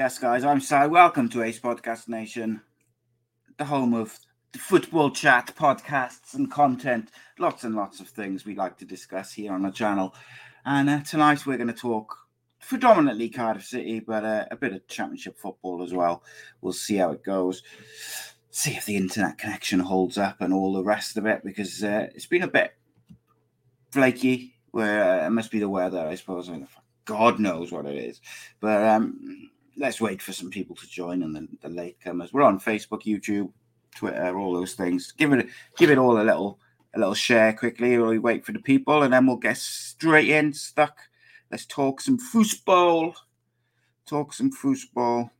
Yes, guys, I'm Si. Welcome to Ace Podcast Nation, the home of the football chat, podcasts, and content. Lots and lots of things we like to discuss here on the channel. And uh, tonight we're going to talk predominantly Cardiff City, but uh, a bit of Championship football as well. We'll see how it goes. See if the internet connection holds up and all the rest of it, because uh, it's been a bit flaky. Where uh, it must be the weather, I suppose. I mean, God knows what it is, but um, let's wait for some people to join and the, the latecomers. We're on Facebook, YouTube, Twitter, all those things. Give it give it all a little a little share quickly while we wait for the people, and then we'll get straight in stuck. Let's talk some football. Talk some football.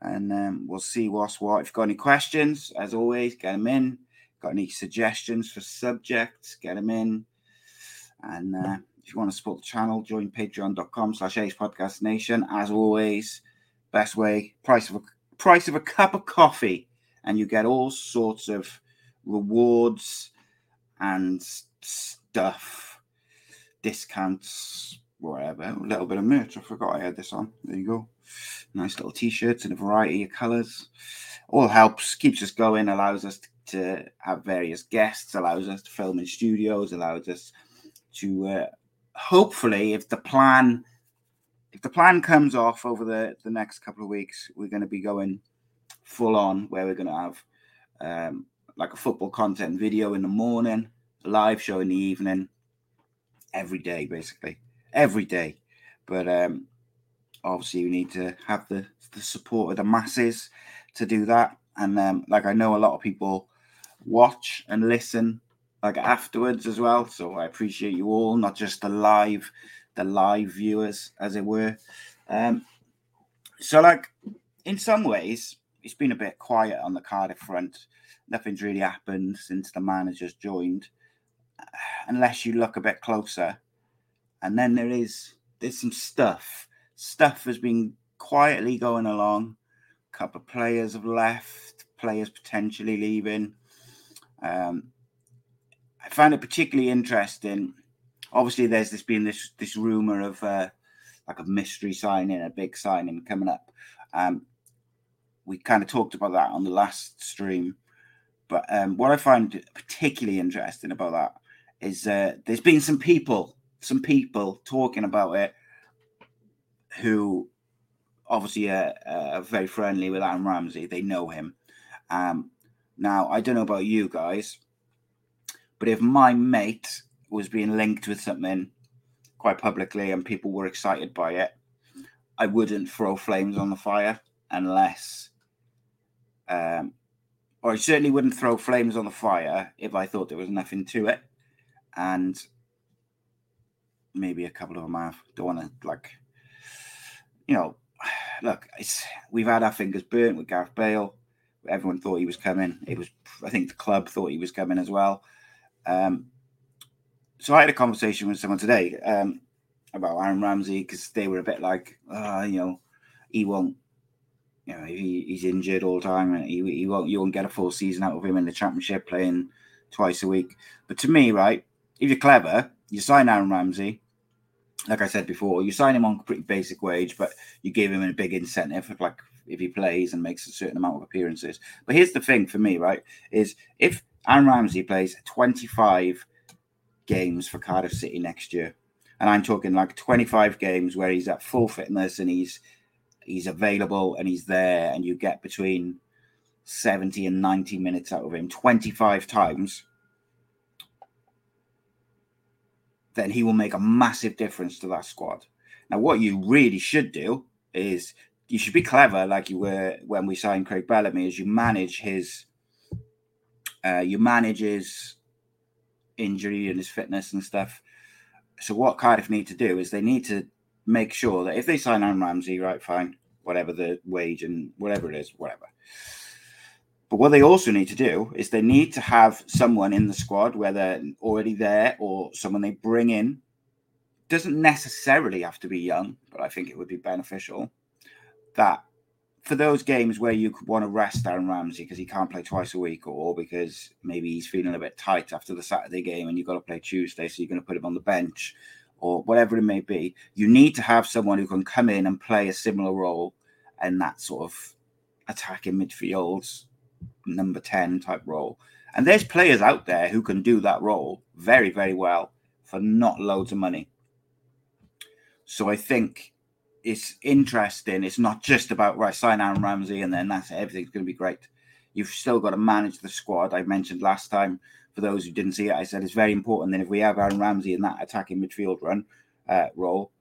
And um, we'll see what's what. If you've got any questions, as always, get them in. Got any suggestions for subjects, get them in. And uh, if you want to support the channel, join patreon.com slash ace podcast nation. As always, best way price of a price of a cup of coffee and you get all sorts of rewards and stuff discounts whatever. A little bit of merch i forgot i had this on. There you go. Nice little t-shirts in a variety of colors all helps keeps us going allows us to have various guests allows us to film in studios allows us to uh, hopefully if the plan if the plan comes off over the, the next couple of weeks, we're going to be going full on where we're going to have um, like a football content video in the morning, live show in the evening, every day, basically. Every day. But um, obviously, we need to have the, the support of the masses to do that. And um, like I know a lot of people watch and listen like afterwards as well. So I appreciate you all, not just the live the live viewers, as it were. Um, so, like in some ways, it's been a bit quiet on the Cardiff front. Nothing's really happened since the manager's joined, unless you look a bit closer. And then there is there's some stuff. Stuff has been quietly going along. A couple of players have left. Players potentially leaving. Um, I find it particularly interesting obviously there's this been this this rumor of uh, like a mystery signing, a big signing coming up. Um, we kind of talked about that on the last stream, but um, what I find particularly interesting about that is uh, there's been some people, some people talking about it who obviously are, are very friendly with Aaron Ramsey. They know him. Um, now I don't know about you guys, but if my mate was being linked with something quite publicly and people were excited by it, I wouldn't throw flames on the fire unless, um, or I certainly wouldn't throw flames on the fire if I thought there was nothing to it. And maybe a couple of them have. Don't want to, like, you know, look, it's we've had our fingers burnt with Gareth Bale. Everyone thought he was coming. It was, I think, the club thought he was coming as well. Um, so I had a conversation with someone today um, about Aaron Ramsey because they were a bit like, uh, you know, he won't, you know, he, he's injured all the time and he, he won't, you won't get a full season out of him in the championship playing twice a week. But to me, right, if you're clever, you sign Aaron Ramsey. Like I said before, you sign him on pretty basic wage, but you give him a big incentive, like if he plays and makes a certain amount of appearances. But here's the thing for me, right, is if Aaron Ramsey plays 25 games for Cardiff City next year. And I'm talking like 25 games where he's at full fitness and he's he's available and he's there and you get between 70 and 90 minutes out of him 25 times then he will make a massive difference to that squad. Now what you really should do is you should be clever like you were when we signed Craig Bellamy is you manage his uh, you manage his injury and his fitness and stuff. So what Cardiff need to do is they need to make sure that if they sign on Ramsey, right, fine, whatever the wage and whatever it is, whatever. But what they also need to do is they need to have someone in the squad, whether already there or someone they bring in. Doesn't necessarily have to be young, but I think it would be beneficial that for those games where you could want to rest Aaron Ramsey because he can't play twice a week, or because maybe he's feeling a bit tight after the Saturday game and you've got to play Tuesday, so you're going to put him on the bench, or whatever it may be, you need to have someone who can come in and play a similar role and that sort of attacking midfield number 10 type role. And there's players out there who can do that role very, very well for not loads of money. So I think it's interesting. It's not just about right, sign Aaron Ramsey and then that's it. everything's going to be great. You've still got to manage the squad. I mentioned last time, for those who didn't see it, I said it's very important that if we have Aaron Ramsey in that attacking midfield run uh, role,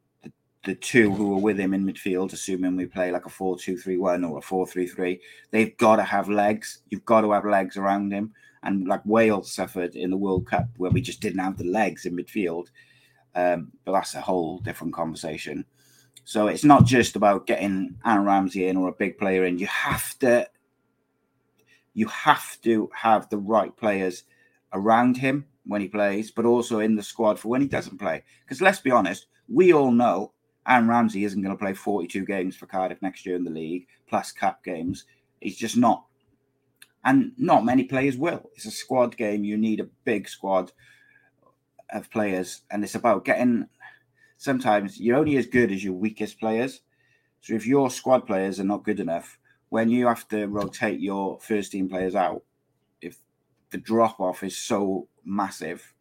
the two who are with him in midfield, assuming we play like a 4 2 3 1 or a 4 3 3, they've got to have legs. You've got to have legs around him. And like Wales suffered in the World Cup, where we just didn't have the legs in midfield. Um, but that's a whole different conversation. So it's not just about getting Aaron Ramsey in or a big player in. You have to, you have to have the right players around him when he plays, but also in the squad for when he doesn't play. Because let's be honest, we all know Aaron Ramsey isn't going to play 42 games for Cardiff next year in the league, plus cap games. He's just not. And not many players will. It's a squad game. You need a big squad of players. And it's about getting, sometimes you're only as good as your weakest players. So if your squad players are not good enough, when you have to rotate your first team players out, if the drop off is so massive,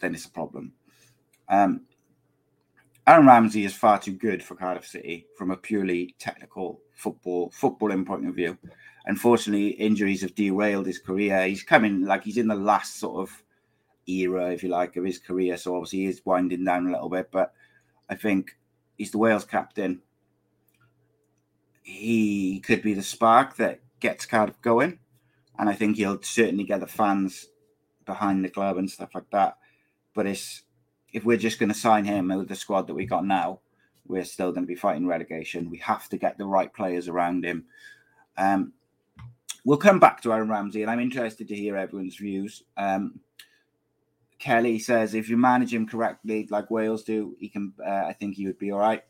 then it's a problem. Um, Aaron Ramsey is far too good for Cardiff City from a purely technical football footballing point of view. Unfortunately, injuries have derailed his career. He's coming like he's in the last sort of era, if you like, of his career. So obviously he's winding down a little bit, but I think he's the Wales captain. He could be the spark that gets Cardiff going, and I think he'll certainly get the fans behind the club and stuff like that. But it's if we're just going to sign him with the squad that we got now, we're still going to be fighting relegation. We have to get the right players around him. Um, we'll come back to Aaron Ramsey, and I'm interested to hear everyone's views. Um, Kelly says if you manage him correctly, like Wales do, he can. Uh, I think he would be all right.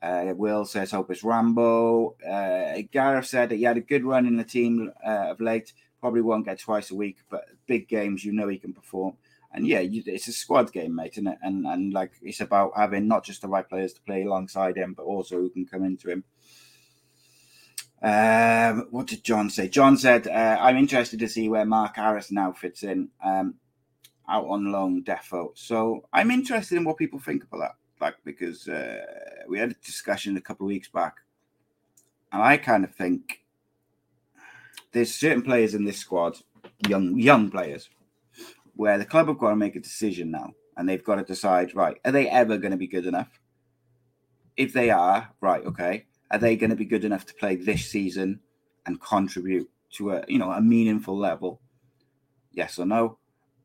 Uh, Will says hope it's Rambo. Uh, Gareth said that he had a good run in the team uh, of late. Probably won't get twice a week, but big games, you know, he can perform and yeah, you, it's a squad game, mate, isn't it? And and like it's about having not just the right players to play alongside him, but also who can come into him. Um, what did John say? John said, uh, "I'm interested to see where Mark Harris now fits in, um, out on loan, defo." So I'm interested in what people think about that, like because uh, we had a discussion a couple of weeks back, and I kind of think there's certain players in this squad, young young players, where the club have got to make a decision now and they've got to decide right are they ever going to be good enough? If they are right okay are they going to be good enough to play this season and contribute to a you know a meaningful level? Yes or no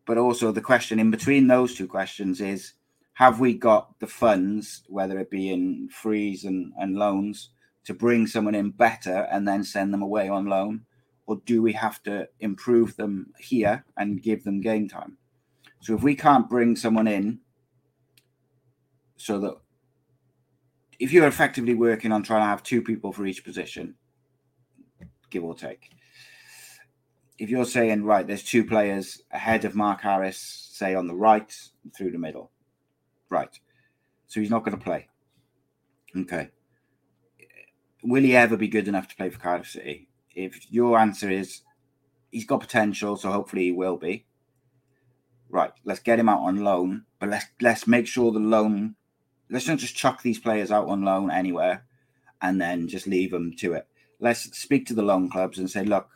but also the question in between those two questions is have we got the funds whether it be in frees and, and loans to bring someone in better and then send them away on loan or do we have to improve them here and give them game time? So if we can't bring someone in so that if you're effectively working on trying to have two people for each position, give or take, if you're saying, right, there's two players ahead of Mark Harris, say on the right through the middle, right. So he's not going to play. Okay. Will he ever be good enough to play for Cardiff City? if your answer is he's got potential, so hopefully he will be. Right, let's get him out on loan, but let's let's make sure the loan. Let's not just chuck these players out on loan anywhere, and then just leave them to it. Let's speak to the loan clubs and say, look,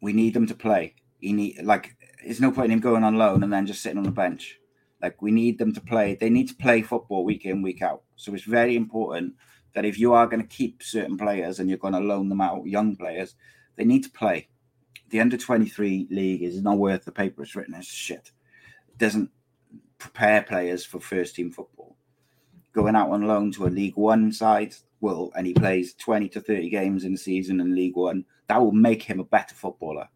we need them to play. He need like there's no point in him going on loan and then just sitting on the bench. Like we need them to play. They need to play football week in week out. So it's very important that if you are going to keep certain players and you're going to loan them out, young players, they need to play. The under 23 league is not worth the paper it's written. It's shit. It doesn't prepare players for first team football. going out on loan to a League One side, well, and he plays 20 to 30 games in the season in League One, that will make him a better footballer.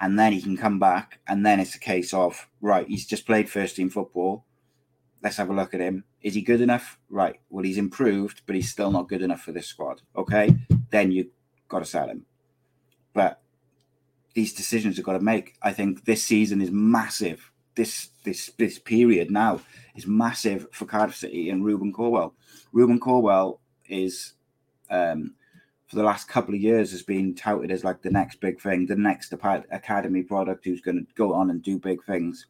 And then he can come back, and then it's a case of right, he's just played first team football. Let's have a look at him. Is he good enough? Right. Well, he's improved, but he's still not good enough for this squad. Okay. Then you got to sell him. But these decisions you've got to make. I think this season is massive. This this this period now is massive for Cardiff City and Rubin Colwill. Rubin Colwill is um, for the last couple of years has been touted as like the next big thing, the next academy product who's going to go on and do big things.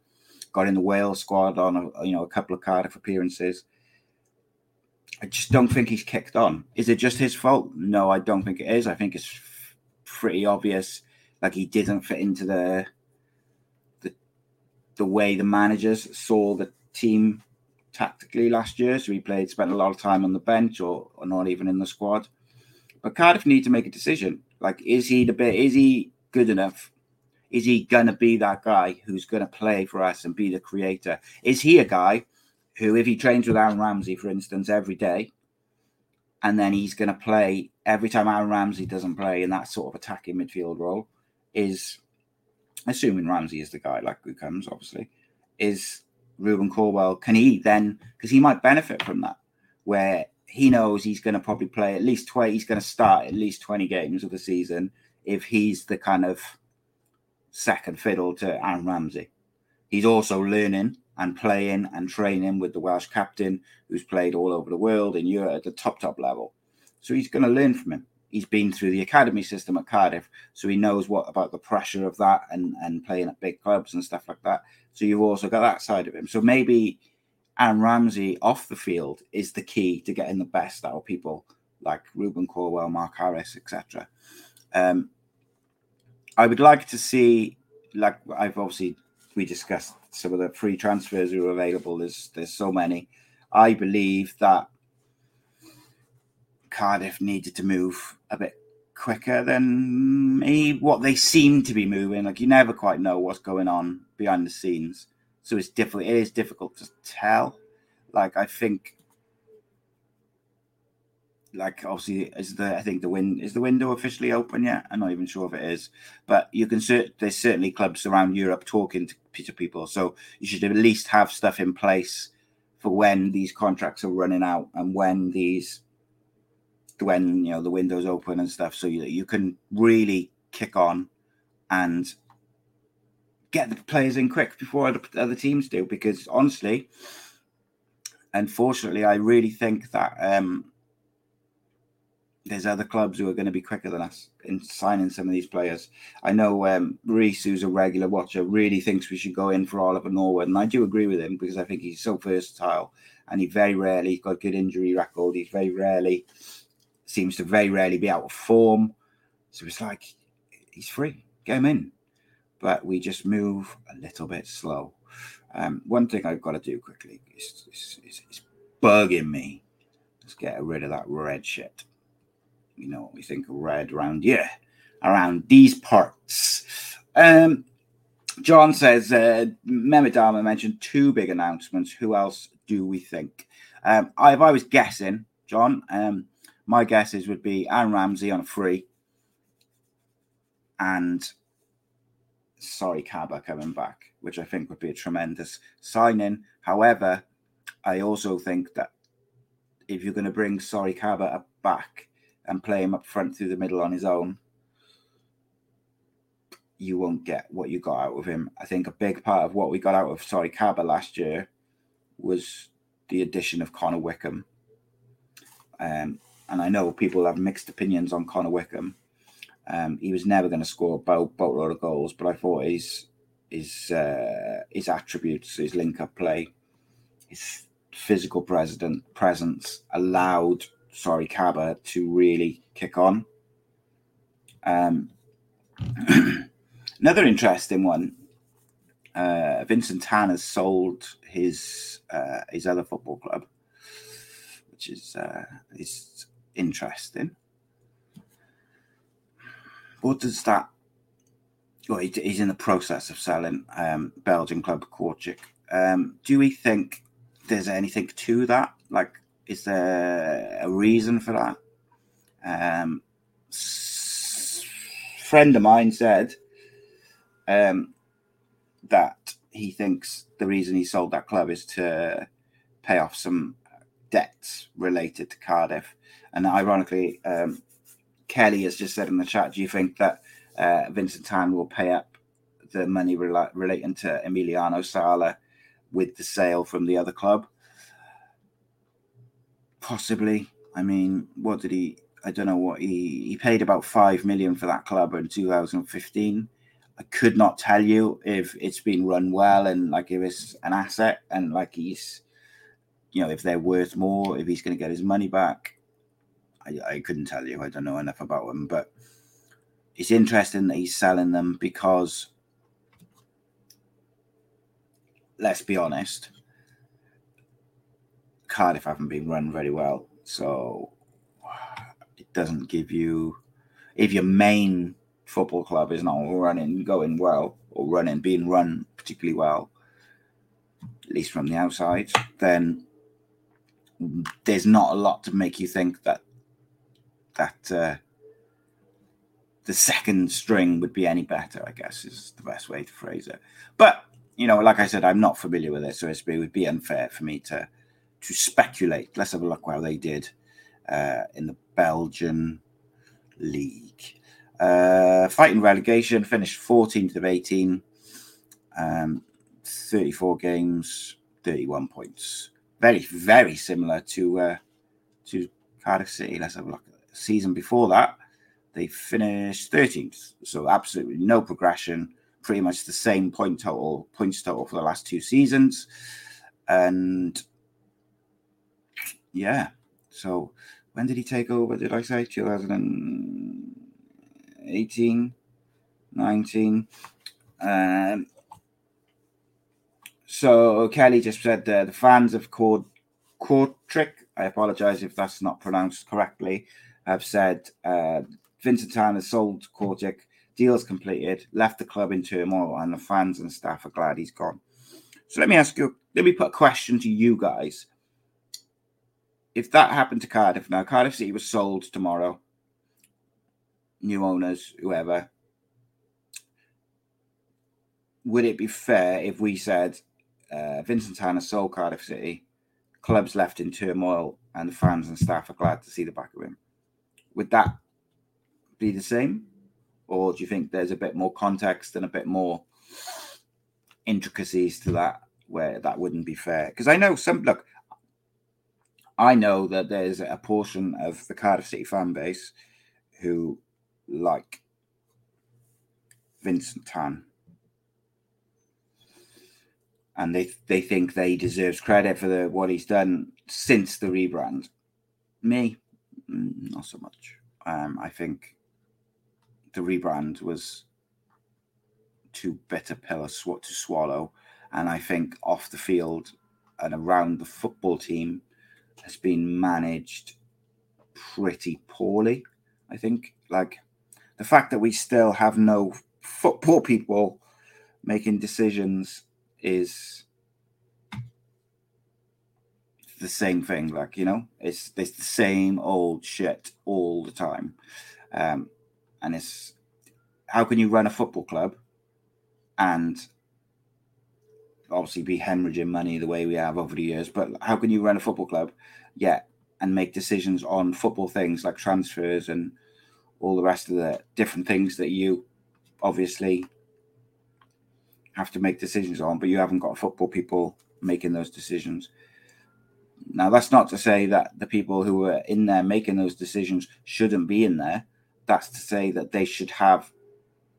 Got in the Wales squad on a, you know a couple of Cardiff appearances. I just don't think he's kicked on. Is it just his fault? No, I don't think it is. I think it's pretty obvious. Like he didn't fit into the the the way the managers saw the team tactically last year. So he played, spent a lot of time on the bench or, or not even in the squad. But Cardiff need to make a decision. Like, is he the bit? Is he good enough? Is he gonna be that guy who's gonna play for us and be the creator? Is he a guy who, if he trains with Aaron Ramsey, for instance, every day, and then he's gonna play every time Aaron Ramsey doesn't play in that sort of attacking midfield role, is assuming Ramsey is the guy, like who comes, obviously, is Rubin Colwill, can he then, because he might benefit from that, where he knows he's going to probably play at least 20, he's going to start at least 20 games of the season if he's the kind of second fiddle to Aaron Ramsey. He's also learning and playing and training with the Welsh captain who's played all over the world in Europe at the top, top level. So he's going to learn from him. He's been through the academy system at Cardiff, so he knows what about the pressure of that and, and playing at big clubs and stuff like that. So you've also got that side of him. So maybe Aaron Ramsey off the field is the key to getting the best out of people like Rubin Colwill, Mark Harris, etc. Um, I would like to see, like I've obviously we discussed some of the free transfers who are available. There's there's so many. I believe that Cardiff needed to move a bit quicker than what they seem to be moving. Like you never quite know what's going on behind the scenes, so it's difficult. It is difficult to tell. Like I think, like obviously, is the I think the win is the window officially open yet? I'm not even sure if it is, but you can cert, there's certainly clubs around Europe talking to, people, so you should at least have stuff in place for when these contracts are running out and when these when you know the windows open and stuff, so you you can really kick on and get the players in quick before other, other teams do. Because honestly, unfortunately, I really think that um, there's other clubs who are going to be quicker than us in signing some of these players. I know um, Reese, who's a regular watcher, really thinks we should go in for Oliver Norwood, and I do agree with him because I think he's so versatile and he very rarely got a good injury record. He's very rarely seems to very rarely be out of form. So it's like he's free, get him in. But we just move a little bit slow. Um, one thing I've got to do quickly is, is, is, is bugging me. Let's get rid of that red shit. You know what we think of red around here, around these parts. Um, John says, uh, Mehmet mentioned two big announcements. Who else do we think? Um, I, if I was guessing, John, um, my guesses would be Aaron Ramsey on a free and Sory Kaba coming back, which I think would be a tremendous signing. However, I also think that if you're going to bring Sory Kaba back and play him up front through the middle on his own, you won't get what you got out of him. I think a big part of what we got out of Sory Kaba last year was the addition of Connor Wickham. Um, and I know people have mixed opinions on Connor Wickham. Um, he was never going to score a boat, boatload of goals, but I thought his his uh, his attributes, his link up play, his physical president presence allowed Sory Kaba to really kick on. Um, another interesting one. Uh, Vincent Tan has sold his uh, his other football club, which is uh, is interesting. What does that? Well, he's in the process of selling um, Belgian club Kortrijk. Um, do we think there's anything to that? Like, is there a reason for that? Um, s- friend of mine said um, that he thinks the reason he sold that club is to pay off some debts related to Cardiff. And ironically, um, Kelly has just said in the chat, do you think that uh, Vincent Tan will pay up the money rela- relating to Emiliano Sala with the sale from the other club? Possibly. I mean, what did he? I don't know what he he paid about five million for that club in 2015. I could not tell you if it's been run well and like if it's an asset and like he's, you know, if they're worth more, if he's going to get his money back. I, couldn't tell you. I don't know enough about him, but it's interesting that he's selling them because, let's be honest, Cardiff haven't been run very well. So it doesn't give you, if your main football club is not running, going well, or running, being run particularly well, at least from the outside, then there's not a lot to make you think that that uh, the second string would be any better. I guess is the best way to phrase it. But you know, like I said, I'm not familiar with it, so it would be unfair for me to to speculate. Let's have a look how they did uh, in the Belgian league. Uh, fighting relegation, finished 14th of 18, um, 34 games, 31 points. Very, very similar to uh, to Cardiff City. Let's have a look. The season before that, they finished 13th, so absolutely no progression. Pretty much the same point total, points total for the last two seasons, and yeah. So when did he take over? Did I say 2018, 19? Um, so Kelly just said the fans of Cord Kortrijk, I apologize if that's not pronounced correctly, have said uh, Vincent Tan has sold Kortrijk, deals completed, left the club in turmoil, and the fans and staff are glad he's gone. So let me ask you, let me put a question to you guys if that happened to Cardiff now, Cardiff City was sold tomorrow, new owners, whoever, would it be fair if we said uh, Vincent Tanner sold Cardiff City, clubs left in turmoil, and the fans and staff are glad to see the back of him? Would that be the same? Or do you think there's a bit more context and a bit more intricacies to that where that wouldn't be fair? Because I know some, look, I know that there's a portion of the Cardiff City fan base who like Vincent Tan. And they they think he deserves credit for the what he's done since the rebrand. Me, not so much. Um, I think the rebrand was too bitter pill to swallow, and I think off the field and around the football team, has been managed pretty poorly. I think, like the fact that we still have no football people making decisions is the same thing. Like you know, it's it's the same old shit all the time, um, and it's how can you run a football club and obviously be hemorrhaging money the way we have over the years. But how can you run a football club, yeah, and make decisions on football things like transfers and all the rest of the different things that you obviously have to make decisions on, but you haven't got football people making those decisions. Now, that's not to say that the people who are in there making those decisions shouldn't be in there. That's to say that they should have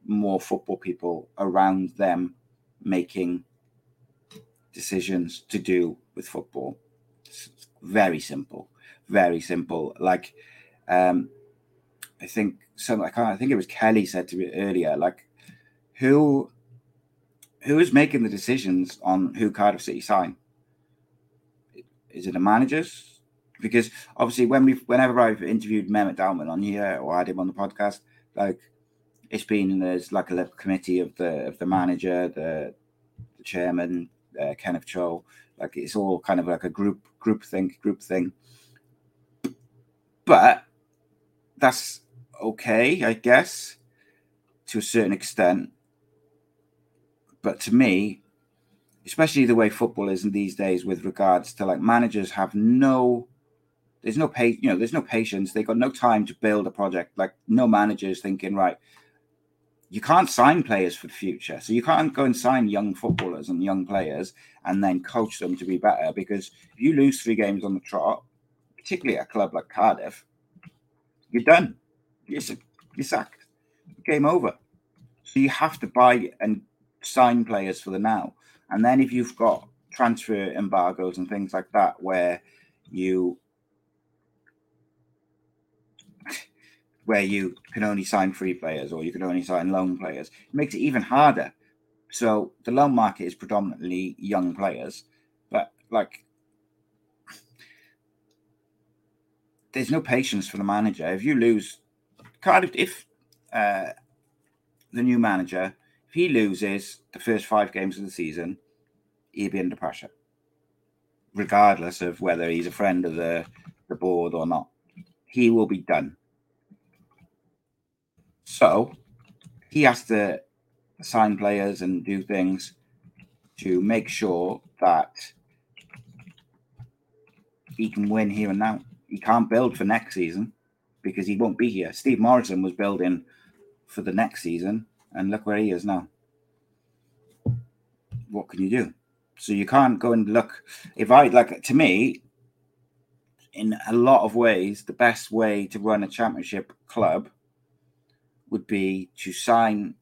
more football people around them making decisions to do with football. It's very simple, very simple. Like, um, I think some. I can't. I think it was Kelly said to me earlier. Like, who, who is making the decisions on who Cardiff City sign? Is it the managers? Because obviously, when we, whenever I've interviewed Mehmet Dalman on here or had him on the podcast, like it's been there's like a little committee of the of the manager, the, the chairman, uh, Kenneth Choo, Like it's all kind of like a group group think group thing. But that's okay, I guess, to a certain extent. But to me, especially the way football is in these days with regards to like managers have no there's no pay you know there's no patience. They got no time to build a project. Like no managers thinking right you can't sign players for the future. So you can't go and sign young footballers and young players and then coach them to be better because if you lose three games on the trot particularly at a club like cardiff you're done. You're, you're sacked. Game over. So you have to buy and sign players for the now and then if you've got transfer embargoes and things like that, where you where you can only sign free players or you can only sign loan players, it makes it even harder. So the loan market is predominantly young players, but like there's no patience for the manager. If you lose Cardiff, if uh, the new manager if he loses the first five games of the season, he'll be under pressure, regardless of whether he's a friend of the, the board or not. He will be done. So he has to sign players and do things to make sure that he can win here and now. He can't build for next season because he won't be here. Steve Morison was building for the next season and look where he is now. What can you do? So you can't go and look. If I like to me, in a lot of ways, the best way to run a championship club would be to sign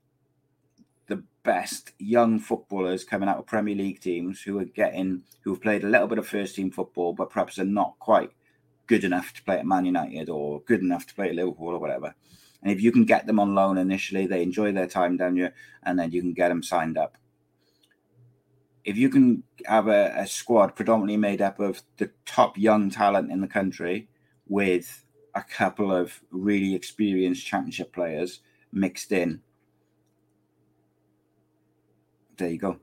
the best young footballers coming out of Premier League teams who are getting who have played a little bit of first team football, but perhaps are not quite good enough to play at Man United or good enough to play at Liverpool or whatever. And if you can get them on loan initially, they enjoy their time down here, and then you can get them signed up. If you can have a, a squad predominantly made up of the top young talent in the country with a couple of really experienced championship players mixed in, there you go.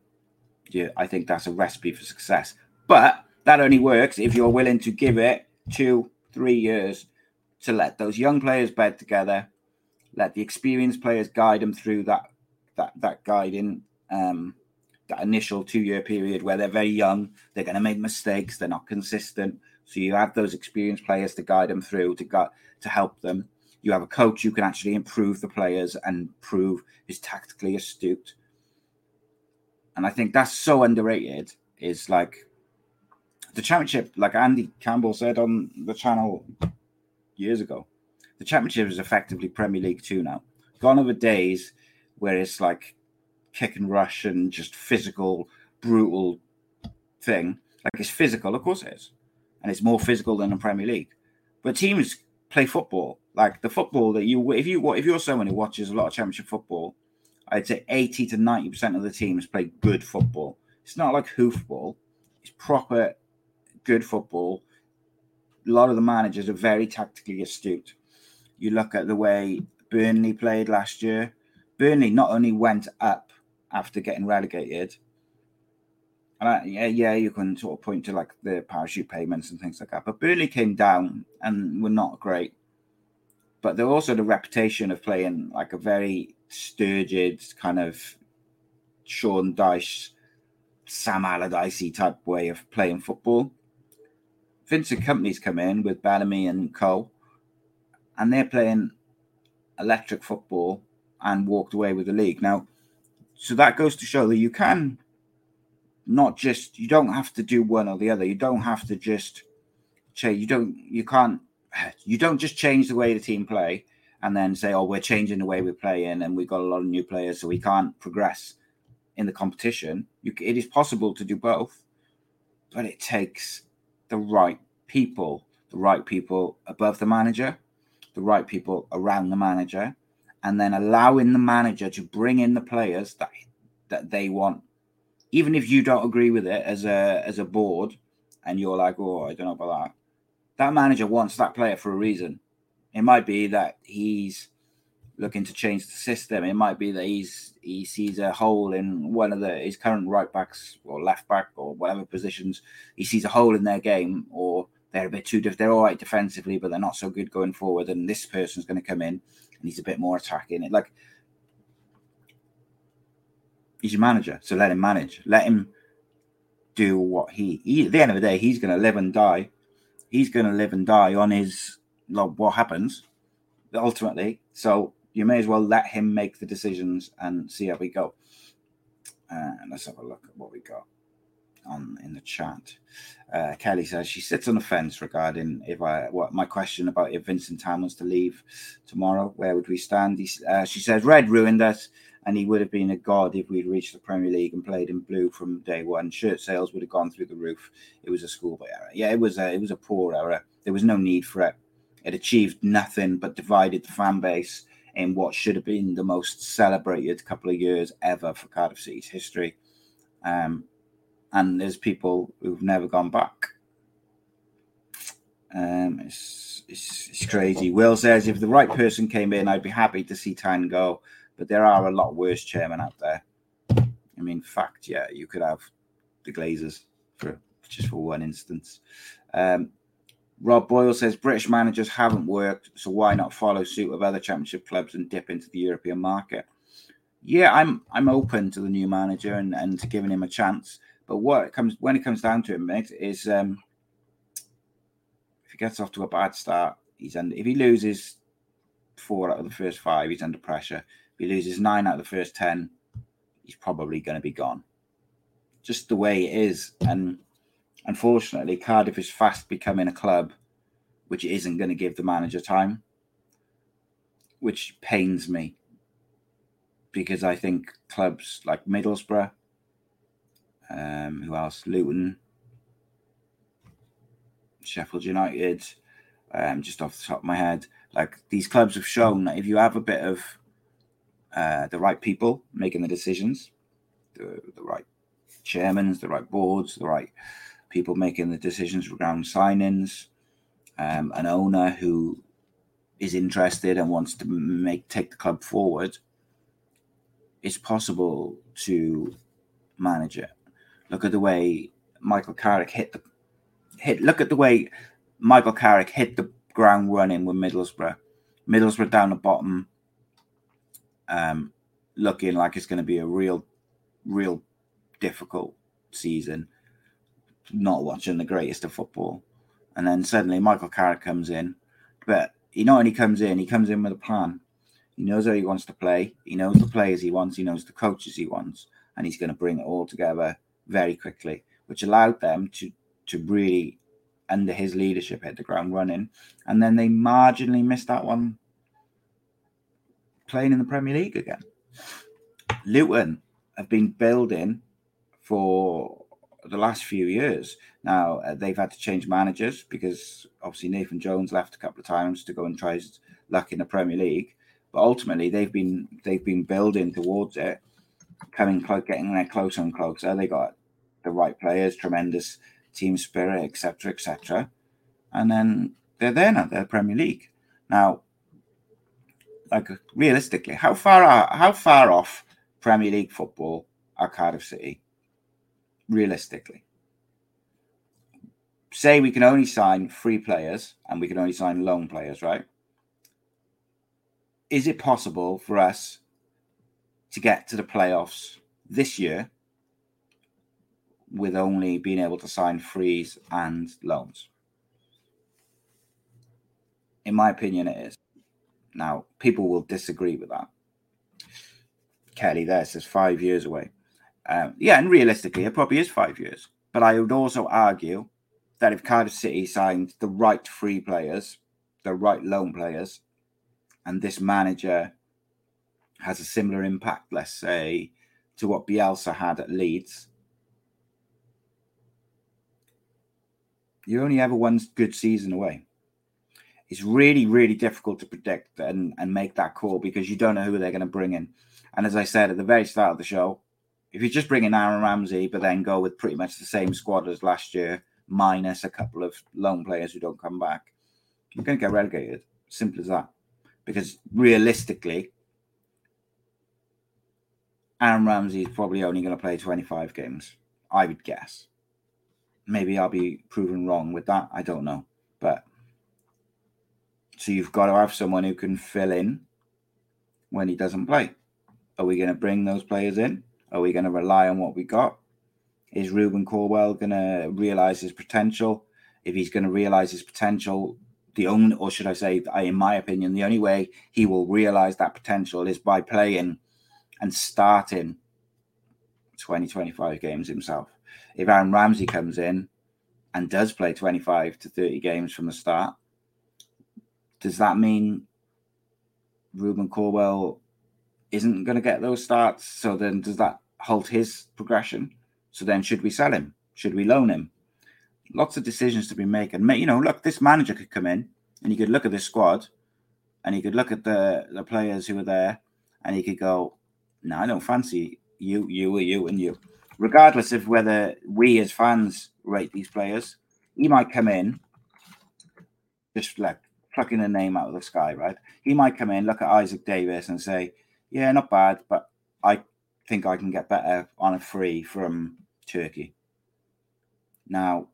Yeah, I think that's a recipe for success. But that only works if you're willing to give it two, three years to let those young players bed together, let the experienced players guide them through that that that guiding um, that initial two year period where they're very young, they're going to make mistakes, they're not consistent. So you have those experienced players to guide them through to gu- to help them. You have a coach who can actually improve the players and prove is tactically astute. And I think that's so underrated. Is like the championship, like Andy Campbell said on the channel years ago the championship is effectively Premier League Two now. Gone are the days where it's like kick and rush and just physical, brutal thing. Like it's physical, of course it is, and it's more physical than the Premier League. But teams play football, like the football that you if you if you're someone who watches a lot of Championship football, I'd say eighty to ninety percent of the teams play good football. It's not like hoofball; it's proper good football. A lot of the managers are very tactically astute. You look at the way Burnley played last year. Burnley not only went up after getting relegated, and I, yeah, yeah, you can sort of point to like the parachute payments and things like that. But Burnley came down and were not great. But they're also the reputation of playing like a very sturgid kind of Sean Dyche, Sam Allardyce type way of playing football. Vincent Kompany's come in with Bellamy and Co and they're playing electric football and walked away with the league. Now, so that goes to show that you can not just you don't have to do one or the other. You don't have to just change. You don't. You can't. You don't just change the way the team play and then say, "Oh, we're changing the way we play in, and we've got a lot of new players, so we can't progress in the competition." You, it is possible to do both, but it takes the right people, the right people above the manager, the right people around the manager, and then allowing the manager to bring in the players that that they want, even if you don't agree with it as a as a board, and you're like, oh, I don't know about that. That manager wants that player for a reason. It might be that he's looking to change the system. It might be that he's he sees a hole in one of the his current right backs or left back or whatever positions. He sees a hole in their game, or they're a bit too. They're all right defensively, but they're not so good going forward. And this person's going to come in and he's a bit more attacking. It like he's your manager, so let him manage. Let him do what he, he at the end of the day, he's going to live and die. He's going to live and die on his like, what happens ultimately. So you may as well let him make the decisions and see how we go. Uh, let's have a look at what we got on in the chat. Uh, Kelly says she sits on the fence regarding if I what my question about if Vincent Tan was to leave tomorrow, where would we stand? He, uh, she says Red ruined us and he would have been a god if we'd reached the Premier League and played in blue from day one. Shirt sales would have gone through the roof. It was a schoolboy error. Yeah, it was a it was a poor error. There was no need for it. It achieved nothing but divided the fan base in what should have been the most celebrated couple of years ever for Cardiff City's history. Um, and there's people who've never gone back. Um, it's, it's, it's crazy. Will says if the right person came in, I'd be happy to see Tan go but there are a lot worse chairmen out there. I mean, fact, yeah, you could have the Glazers for just for one instance. Um, Rob Boyle says British managers haven't worked, so why not follow suit of other championship clubs and dip into the European market? Yeah, I'm I'm open to the new manager and, and to giving him a chance. But what it comes when it comes down to it, mate, is um, if he gets off to a bad start, he's under. If he loses four out of the first five, he's under pressure. If he loses nine out of the first 10, he's probably going to be gone. Just the way it is. And unfortunately, Cardiff is fast becoming a club which isn't going to give the manager time, which pains me because I think clubs like Middlesbrough, um, who else? Luton, Sheffield United, um, just off the top of my head, like these clubs have shown that if you have a bit of uh, the right people making the decisions, the, the right chairmen, the right boards, the right people making the decisions around signings, um, an owner who is interested and wants to make take the club forward. It's possible to manage it. Look at the way Michael Carrick hit the hit. Look at the way Michael Carrick hit the ground running with Middlesbrough. Middlesbrough down the bottom, um, looking like it's going to be a real, real difficult season. Not watching the greatest of football, and then suddenly Michael Carrick comes in, but he not only comes in, he comes in with a plan. He knows how he wants to play. He knows the players he wants. He knows the coaches he wants, and he's going to bring it all together very quickly, which allowed them to to really, under his leadership, hit the ground running. And then they marginally missed that one playing in the Premier League again. Luton have been building for the last few years. Now uh, they've had to change managers because obviously Nathan Jones left a couple of times to go and try his luck in the Premier League. But ultimately, they've been they've been building towards it, coming close, getting there closer and closer. They got the right players, tremendous team spirit, etc., etc. And then they're there now. They're Premier League now like realistically, how far are, how far off Premier League football are Cardiff City? Realistically, say we can only sign free players and we can only sign loan players, right? Is it possible for us to get to the playoffs this year with only being able to sign frees and loans? In my opinion, it is. Now, people will disagree with that. Kelly there says five years away. Um, yeah, and realistically, it probably is five years. But I would also argue that if Cardiff City signed the right free players, the right loan players, and this manager has a similar impact, let's say, to what Bielsa had at Leeds, you're only ever one good season away it's really, really difficult to predict and, and make that call because you don't know who they're going to bring in. And as I said at the very start of the show, if you just bring in Aaron Ramsey, but then go with pretty much the same squad as last year, minus a couple of loan players who don't come back, you're going to get relegated. Simple as that. because realistically, Aaron Ramsey is probably only going to play 25 games, I would guess. Maybe I'll be proven wrong with that. I don't know. But so you've got to have someone who can fill in when he doesn't play. Are we going to bring those players in? Are we going to rely on what we got? Is Rubin Colwill going to realize his potential? If he's going to realize his potential, the only, or should I say, in my opinion, the only way he will realize that potential is by playing and starting 20, 25 games himself. If Aaron Ramsey comes in and does play 25 to 30 games from the start, does that mean Rubin Colwill isn't going to get those starts? So then does that halt his progression? So then should we sell him? Should we loan him? Lots of decisions to be made. And you know, look, this manager could come in and he could look at this squad and he could look at the, the players who are there and he could go, No, I don't fancy you, you, or you, and you. Regardless of whether we as fans rate these players, he might come in just like plucking a name out of the sky, right? He might come in, look at Isaak Davies, and say, Yeah, not bad, but I think I can get better on a free from Turkey. Now,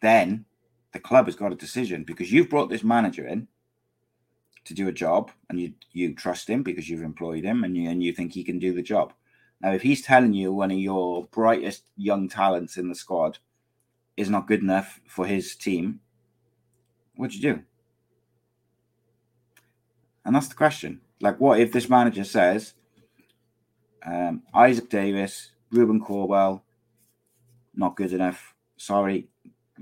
then the club has got a decision because you've brought this manager in to do a job and you you trust him because you've employed him and you and you think he can do the job. Now, if he's telling you one of your brightest young talents in the squad is not good enough for his team, what'd you do? And that's the question. Like, what if this manager says, um, Isaak Davies, Rubin Colwill, not good enough. Sorry,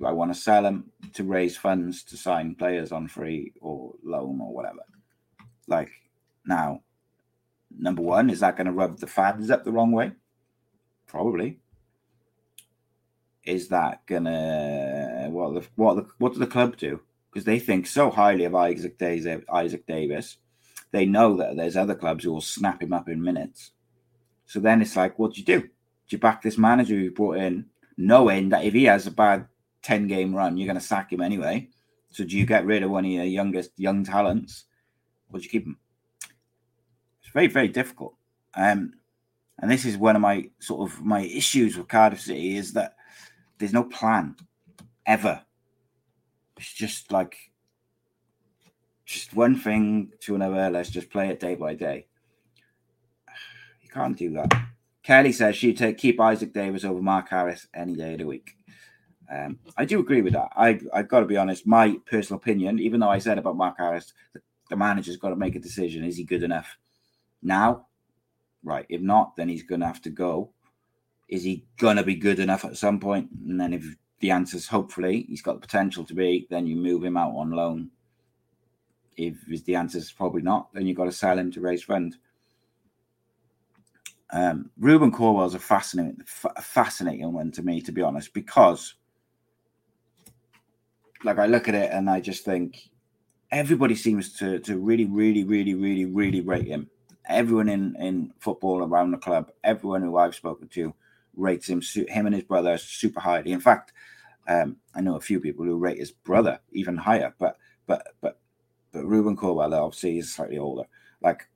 I want to sell him to raise funds to sign players on free or loan or whatever. Like now, number one, is that going to rub the fans up the wrong way? Probably. Is that gonna what the what the what do the club do? Because they think so highly of Isaak Davies. Isaak Davies, they know that there's other clubs who will snap him up in minutes. So then it's like, what do you do? Do you back this manager you brought in, knowing that if he has a bad 10 game run, you're going to sack him anyway. So do you get rid of one of your youngest young talents or do you keep him? It's very, very difficult. Um, and this is one of my sort of my issues with Cardiff City is that there's no plan ever. It's just like just one thing to another. Let's just play it day by day. You can't do that. Kelly says she'd take keep Isaak Davies over Mark Harris any day of the week. Um, I do agree with that. I I've got to be honest. My personal opinion, even though I said about Mark Harris, the, the manager's got to make a decision. Is he good enough now? Right. If not, then he's going to have to go. Is he going to be good enough at some point? And then if the answer's hopefully he's got the potential to be, then you move him out on loan. If the answer is probably not, then you've got to sell him to raise funds. Um, Rubin Colwill is a fascinating, fascinating one to me, to be honest, because like I look at it and I just think everybody seems to to really, really, really, really, really rate him. Everyone in in football around the club, everyone who I've spoken to, rates him. Him and his brother super highly. In fact, um, I know a few people who rate his brother even higher. But but but but Rubin Colwill obviously is slightly older. Like,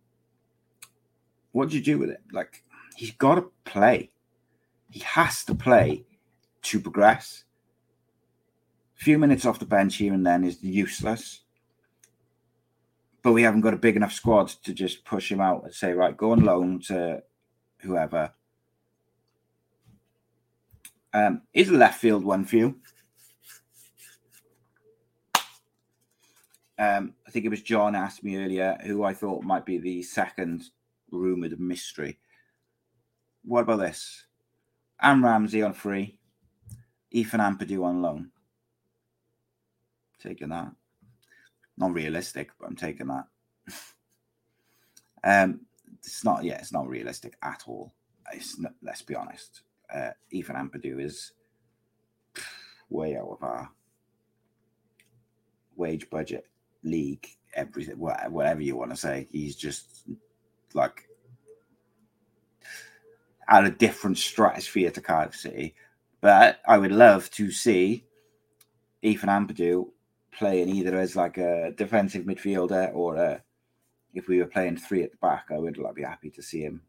what do you do with it? Like, he's got to play. He has to play to progress few minutes off the bench here and then is useless. But we haven't got a big enough squad to just push him out and say, right, go on loan to whoever. Um, is a left field one for you? Um, I think it was John asked me earlier who I thought might be the second rumored mystery. What about this? Am Ramsey on free, Ethan Ampadu on loan taking that. Not realistic, but I'm taking that. um, it's not. Yeah, it's not realistic at all. It's not, let's be honest. Uh, Ethan Ampadu is way out of our wage budget league. Everything, whatever you want to say, he's just like at a different stratosphere to Cardiff City. But I would love to see Ethan Ampadu playing either as like a defensive midfielder or a, if we were playing three at the back, I would like, be happy to see him.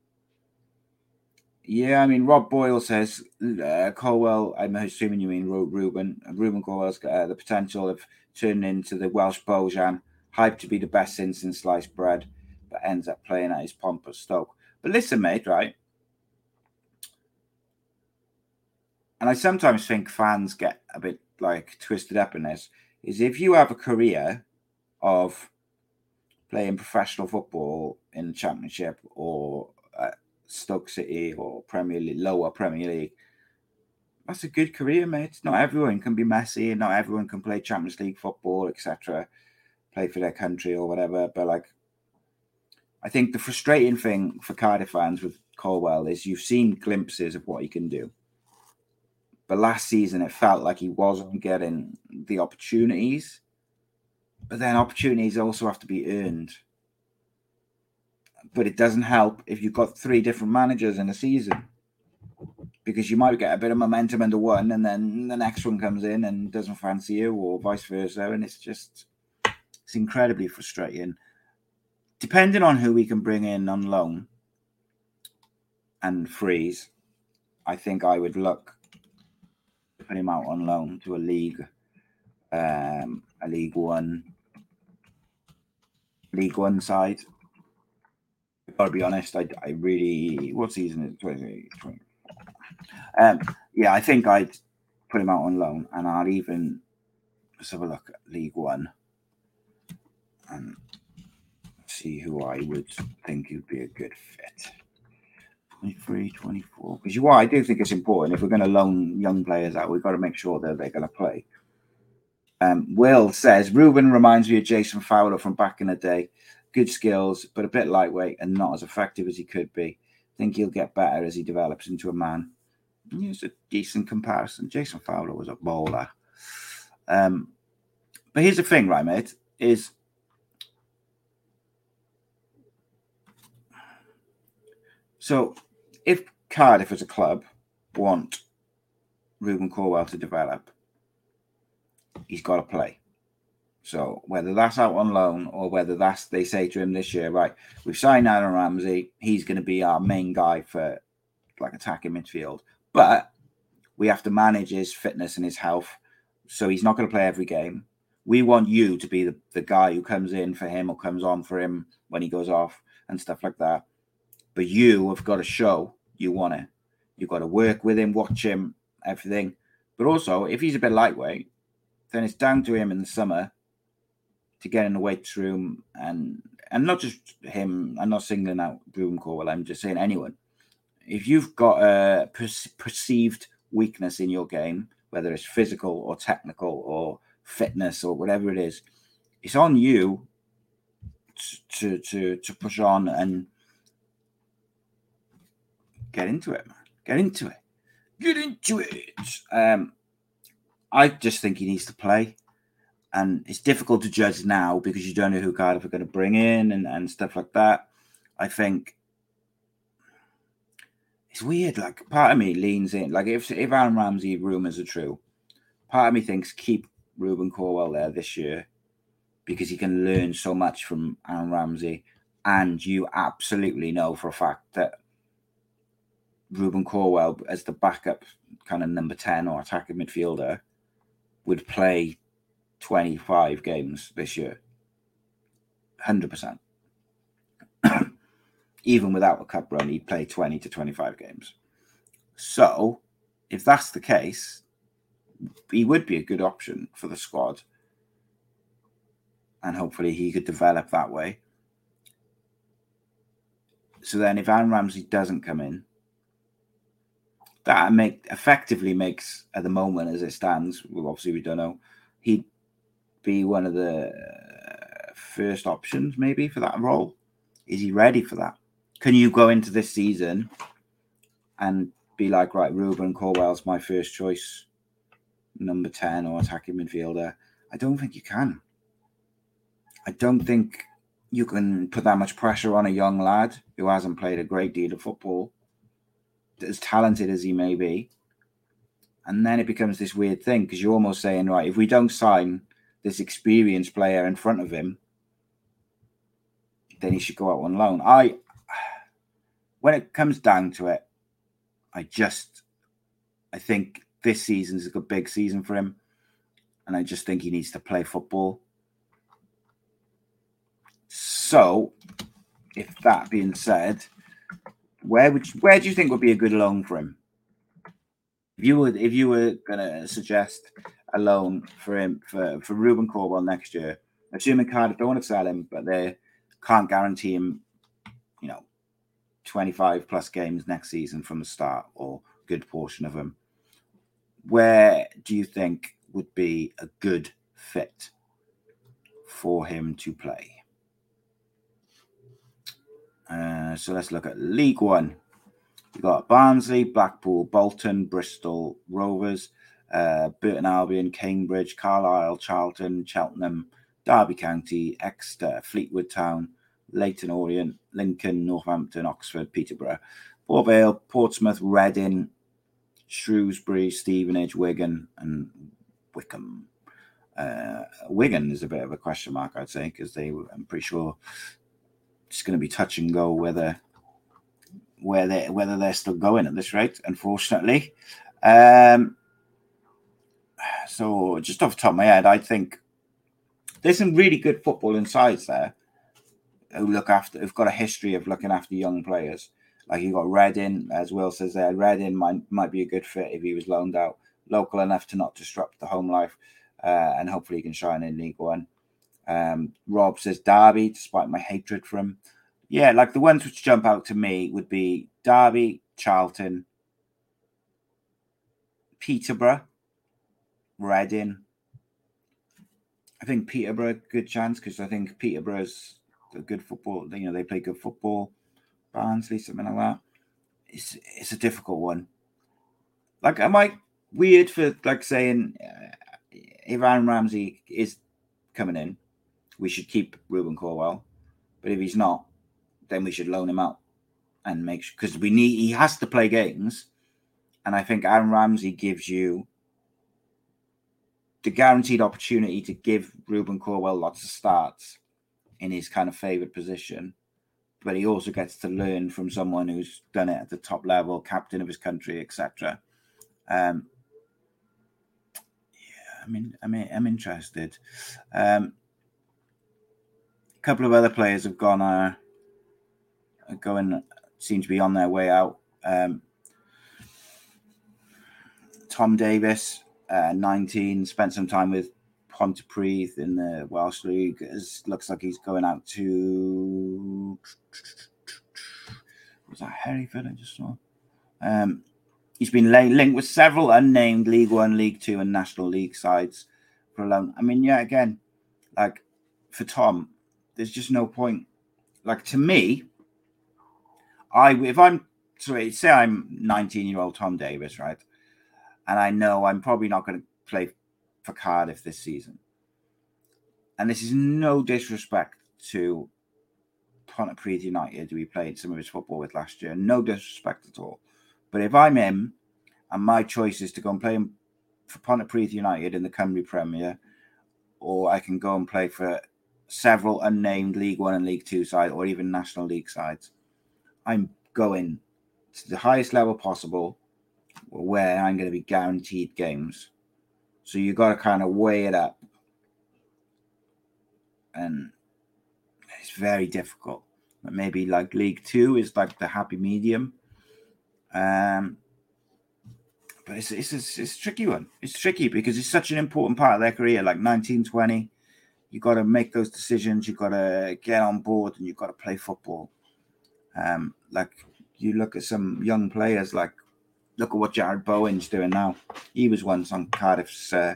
Yeah, I mean, Rob Boyle says uh, Colwill. I'm assuming you mean Rubin. Rubin Colwill's got uh, the potential of turning into the Welsh Bojan, hyped to be the best since in sliced bread, but ends up playing at his pompous Stoke. But listen, mate, right? And I sometimes think fans get a bit like twisted up in this. Is if you have a career of playing professional football in the Championship or uh, Stoke City or Premier League, lower Premier League, that's a good career, mate. Not everyone can be Messi, and not everyone can play Champions League football, etc. Play for their country or whatever. But like, I think the frustrating thing for Cardiff fans with Colwill is you've seen glimpses of what he can do. But last season, it felt like he wasn't getting the opportunities. But then opportunities also have to be earned but it doesn't help if you've got three different managers in a season because you might get a bit of momentum under one and then the next one comes in and doesn't fancy you or vice versa and it's just it's incredibly frustrating depending on who we can bring in on loan and freeze i think i would look put him out on loan to a league um a league one league one side gotta be honest. I, I really what season is it? 20, 20. Um, yeah, I think I'd put him out on loan, and I'll even let's have a look at League One and see who I would think would be a good fit. 23, 24. Because you are, I do think it's important if we're going to loan young players out, we've got to make sure that they're going to play. Um, Will says Rubin reminds me of Jason Fowler from back in the day good skills, but a bit lightweight and not as effective as he could be. Think he'll get better as he develops into a man. It's a decent comparison. Jason Fowler was a bowler. Um, but here's the thing, right, mate, is so if Cardiff as a club want Rubin Colwill to develop, he's got to play. So whether that's out on loan or whether that's they say to him this year, right, we've signed Aaron Ramsey, he's going to be our main guy for like attacking midfield, but we have to manage his fitness and his health, so he's not going to play every game. We want you to be the, the guy who comes in for him or comes on for him when he goes off and stuff like that. But you have got to show you want to. You've got to work with him, watch him, everything. But also, if he's a bit lightweight, then it's down to him in the summer to get in the weights room and and not just him. I'm not singling out Broom Colwill. I'm just saying anyone. If you've got a per- perceived weakness in your game, whether it's physical or technical or fitness or whatever it is, it's on you to to to push on and get into it, man. Get into it. Get into it. Um, I just think he needs to play and it's difficult to judge now because you don't know who Cardiff are going to bring in and, and stuff like that. I think it's weird. Like part of me leans in. Like if if Aaron Ramsey rumors are true, part of me thinks keep Rubin Colwill there this year because he can learn so much from Aaron Ramsey, and you absolutely know for a fact that Rubin Colwill as the backup kind of number ten or attacking midfielder would play 25 games this year. 100%. Even without a cup run, he'd play 20 to 25 games. So, if that's the case, he would be a good option for the squad. And hopefully he could develop that way. So then if Aaron Ramsey doesn't come in, that make effectively makes at the moment as it stands, well obviously we don't know, he'd be one of the uh, first options maybe for that role? Is he ready for that? Can you go into this season and be like, right, Ruben Colwill's my first choice, number 10 or attacking midfielder? I don't think you can. I don't think you can put that much pressure on a young lad who hasn't played a great deal of football, as talented as he may be. And then it becomes this weird thing because you're almost saying, right, if we don't sign this experienced player in front of him, then he should go out on loan. I, when it comes down to it, I just, I think this season is a good big season for him, and I just think he needs to play football. So, if that being said, where would you, where do you think would be a good loan for him? If you would, if you were going to suggest a loan for him for for Rubin Colwill next year, assuming Cardiff don't want to sell him, but they can't guarantee him, you know, twenty five plus games next season from the start or good portion of them. Where do you think would be a good fit for him to play? Uh, so let's look at League One. You've got Barnsley, Blackpool, Bolton, Bristol Rovers, uh, Burton Albion, Cambridge, Carlisle, Charlton, Cheltenham, Derby County, Exeter, Fleetwood Town, Leyton Orient, Lincoln, Northampton, Oxford, Peterborough, Port Vale, Portsmouth, Reading, Shrewsbury, Stevenage, Wigan, and Wycombe. Uh, Wigan is a bit of a question mark, I'd say, because they, I'm pretty sure it's going to be touch and go whether where they whether they're still going at this rate. Unfortunately, um, so just off the top of my head, I think there's some really good football sides there who look after who've got a history of looking after young players. Like you got Reading, as Will says there. Reading might might be a good fit if he was loaned out, local enough to not disrupt the home life, uh, and hopefully he can shine in League One. Um, Rob says Derby, despite my hatred for him. Yeah, like the ones which jump out to me would be Derby, Charlton, Peterborough, Reading. I think Peterborough good chance because I think Peterborough's a good football. You know, they play good football. Barnsley, something like that. It's it's a difficult one. Like, am I weird for like saying uh, if Ramsey is coming in? We should keep Rubin Colwill, But if he's not, then we should loan him out and make sure because we need he has to play games. And I think Aaron Ramsey gives you the guaranteed opportunity to give Rubin Colwill lots of starts in his kind of favored position. But he also gets to learn from someone who's done it at the top level, captain of his country, etc. Um, yeah, I mean, I mean, I'm interested. Um, couple of other players have gone uh, going seem to be on their way out. Um, Tom Davis, uh, 19, spent some time with Pontypridd in the Welsh League. Looks like he's going out to was that Hereford? I just saw. Um, he's been linked with several unnamed League One, League Two, and National League sides for a loan. I mean, yeah, again, like for Tom, there's just no point. Like to me, I if I'm sorry, say I'm 19 year old Tom Davis, right, and I know I'm probably not going to play for Cardiff this season, and this is no disrespect to Pontypridd United, who we played some of his football with last year, no disrespect at all. But if I'm him, and my choice is to go and play for Pontypridd United in the Cymru Premier, or I can go and play for several unnamed League One and League Two sides, or even National League sides. I'm going to the highest level possible where I'm going to be guaranteed games. So you got to kind of weigh it up. And it's very difficult. But maybe like League Two is like the happy medium. Um, but it's, it's, it's, it's tricky one. It's tricky because it's such an important part of their career, like 1920 you got to make those decisions. You got to get on board, and you got to play football. Um, like you look at some young players, like look at what Jarrod Bowen's doing now. He was once on Cardiff's uh,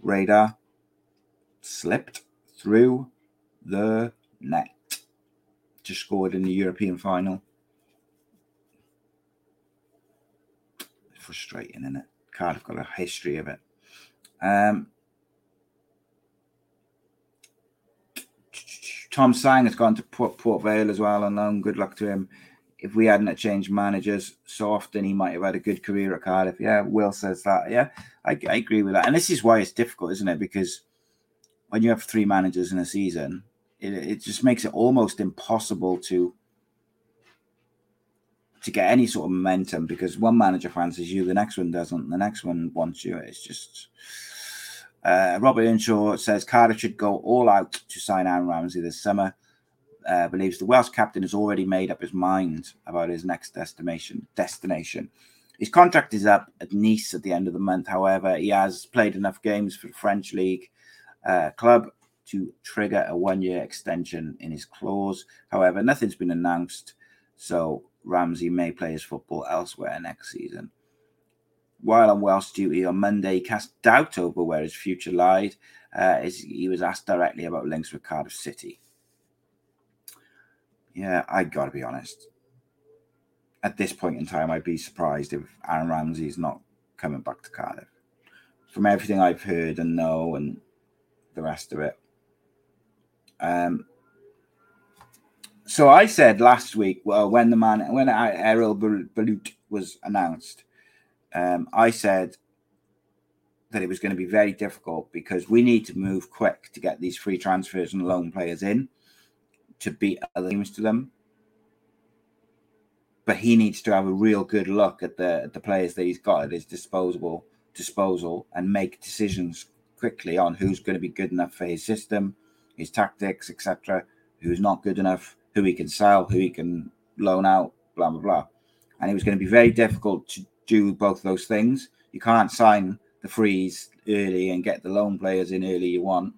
radar, slipped through the net, just scored in the European final. Frustrating, isn't it? Cardiff got a history of it. Um, Tom Sang has gone to Port, Port Vale as well on loan. Um, good luck to him. If we hadn't changed managers so often, he might have had a good career at Cardiff. Yeah, Will says that. Yeah, I, I agree with that. And this is why it's difficult, isn't it? Because when you have three managers in a season, it, it just makes it almost impossible to to get any sort of momentum because one manager fancies you, the next one doesn't, the next one wants you. It's just. Uh, Robert Earnshaw says Cardiff should go all out to sign Aaron Ramsey this summer. Uh, believes the Welsh captain has already made up his mind about his next destination. Destination. His contract is up at Nice at the end of the month. However, he has played enough games for the French league uh, club to trigger a one-year extension in his clause. However, nothing's been announced, so Ramsey may play his football elsewhere next season. While on Welsh duty on Monday, cast doubt over where his future lied. Uh, as he was asked directly about links with Cardiff City. Yeah, I got to be honest. At this point in time, I'd be surprised if Aaron Ramsey is not coming back to Cardiff. From everything I've heard and know, and the rest of it. Um, so I said last week, well, when the man, when Erol Bulut was announced, um, I said that it was going to be very difficult because we need to move quick to get these free transfers and loan players in to beat other teams to them. But he needs to have a real good look at the the players that he's got at his disposable disposal and make decisions quickly on who's going to be good enough for his system, his tactics, etc. Who's not good enough, who he can sell, who he can loan out, blah blah blah. And it was going to be very difficult to do both those things. You can't sign the freeze early and get the loan players in early you want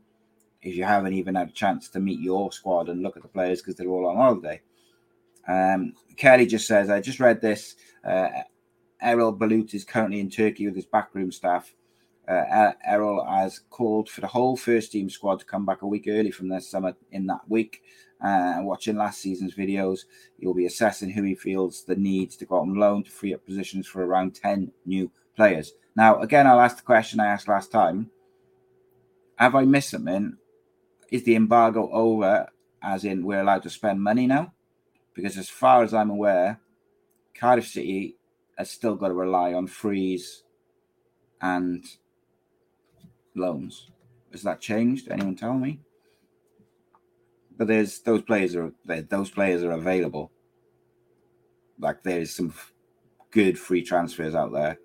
if you haven't even had a chance to meet your squad and look at the players because they're all on holiday. Um, Kelly just says, I just read this. Uh, Erol Bulut is currently in Turkey with his backroom staff. Uh, Erol has called for the whole first team squad to come back a week early from their summit in that week. Uh, watching last season's videos, he'll be assessing who he feels the needs to go on loan to free up positions for around 10 new players. Now, again, I'll ask the question I asked last time Have I missed something? Is the embargo over, as in we're allowed to spend money now? Because as far as I'm aware, Cardiff City has still got to rely on freeze and loans. Has that changed? Anyone tell me? But there's those players are those players are available. Like there's some good free transfers out there.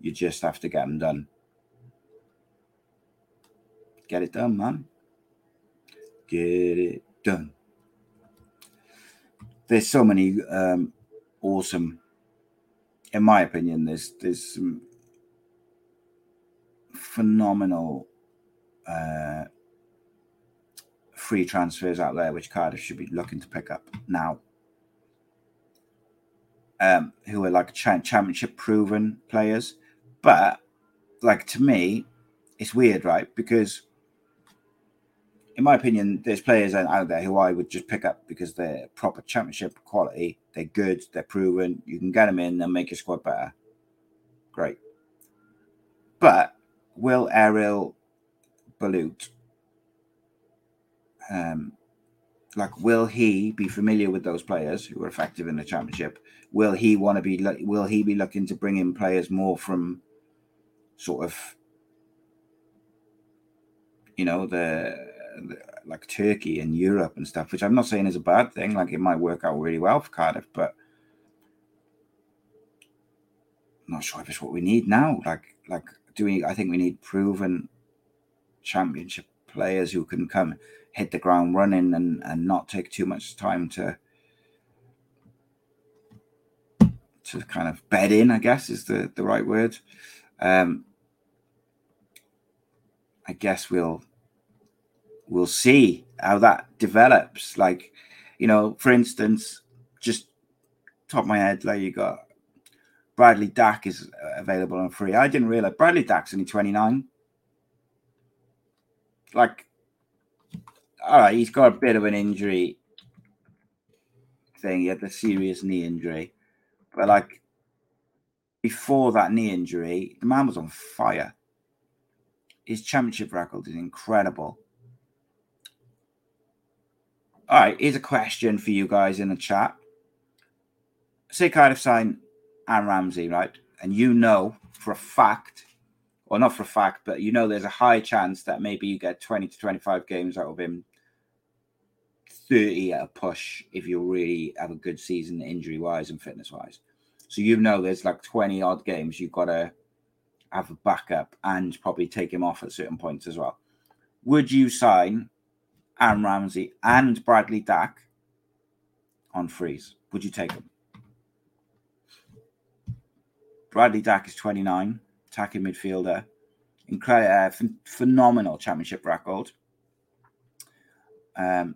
You just have to get them done. Get it done, man. Get it done. There's so many um, awesome, in my opinion. There's there's some phenomenal uh, free transfers out there, which Cardiff should be looking to pick up now. Um, who are like championship proven players, but like to me, it's weird, right? Because in my opinion, there's players out there who I would just pick up because they're proper championship quality. They're good. They're proven. You can get them in and make your squad better. Great. But will Erol Bulut, um, like, will he be familiar with those players who are effective in the championship? Will he want to be? Will he be looking to bring in players more from, sort of, you know, the, the like Turkey and Europe and stuff, which I'm not saying is a bad thing. Like, it might work out really well for Cardiff, but I'm not sure if it's what we need now. Like, like do we? I think we need proven championship players who can come hit the ground running and and not take too much time to to kind of bed in. I guess is the the right word. Um, I guess we'll we'll see how that develops. Like, you know, for instance, just top my head, like you got Bradley Dack is uh, available on free. I didn't realize Bradley Dack's only 29. Like, all right, he's got a bit of an injury thing. He had the serious knee injury. But, like, before that knee injury, the man was on fire. His championship record is incredible. All right, here's a question for you guys in the chat. Say Cardiff sign Aaron Ramsey, right? And you know for a fact or not for a fact, but you know there's a high chance that maybe you get 20 to 25 games out of him, 30 at a push if you really have a good season injury wise and fitness wise. So you know there's like 20 odd games you've got to have a backup and probably take him off at certain points as well. Would you sign Aaron Ramsey and Bradley Dack on freeze? Would you take them? Bradley Dack is 29, attacking midfielder. Incredible, uh, ph- phenomenal championship record. Um,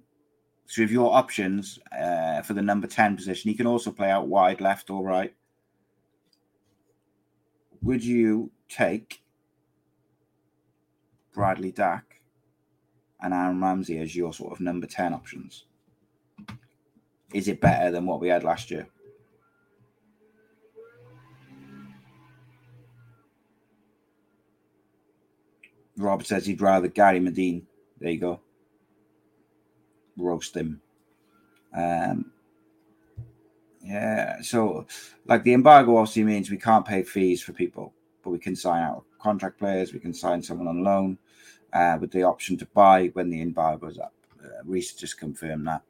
so, if your options uh, for the number 10 position, he can also play out wide, left or right. Would you take Bradley Dack and Aaron Ramsey as your sort of number 10 options? Is it better than what we had last year? Rob says he'd rather Gary Madine. There you go. Roast him. Um, yeah, so like the embargo obviously means we can't pay fees for people, but we can sign out contract players, we can sign someone on loan uh, with the option to buy when the embargo is up. Uh, Reese just confirmed that.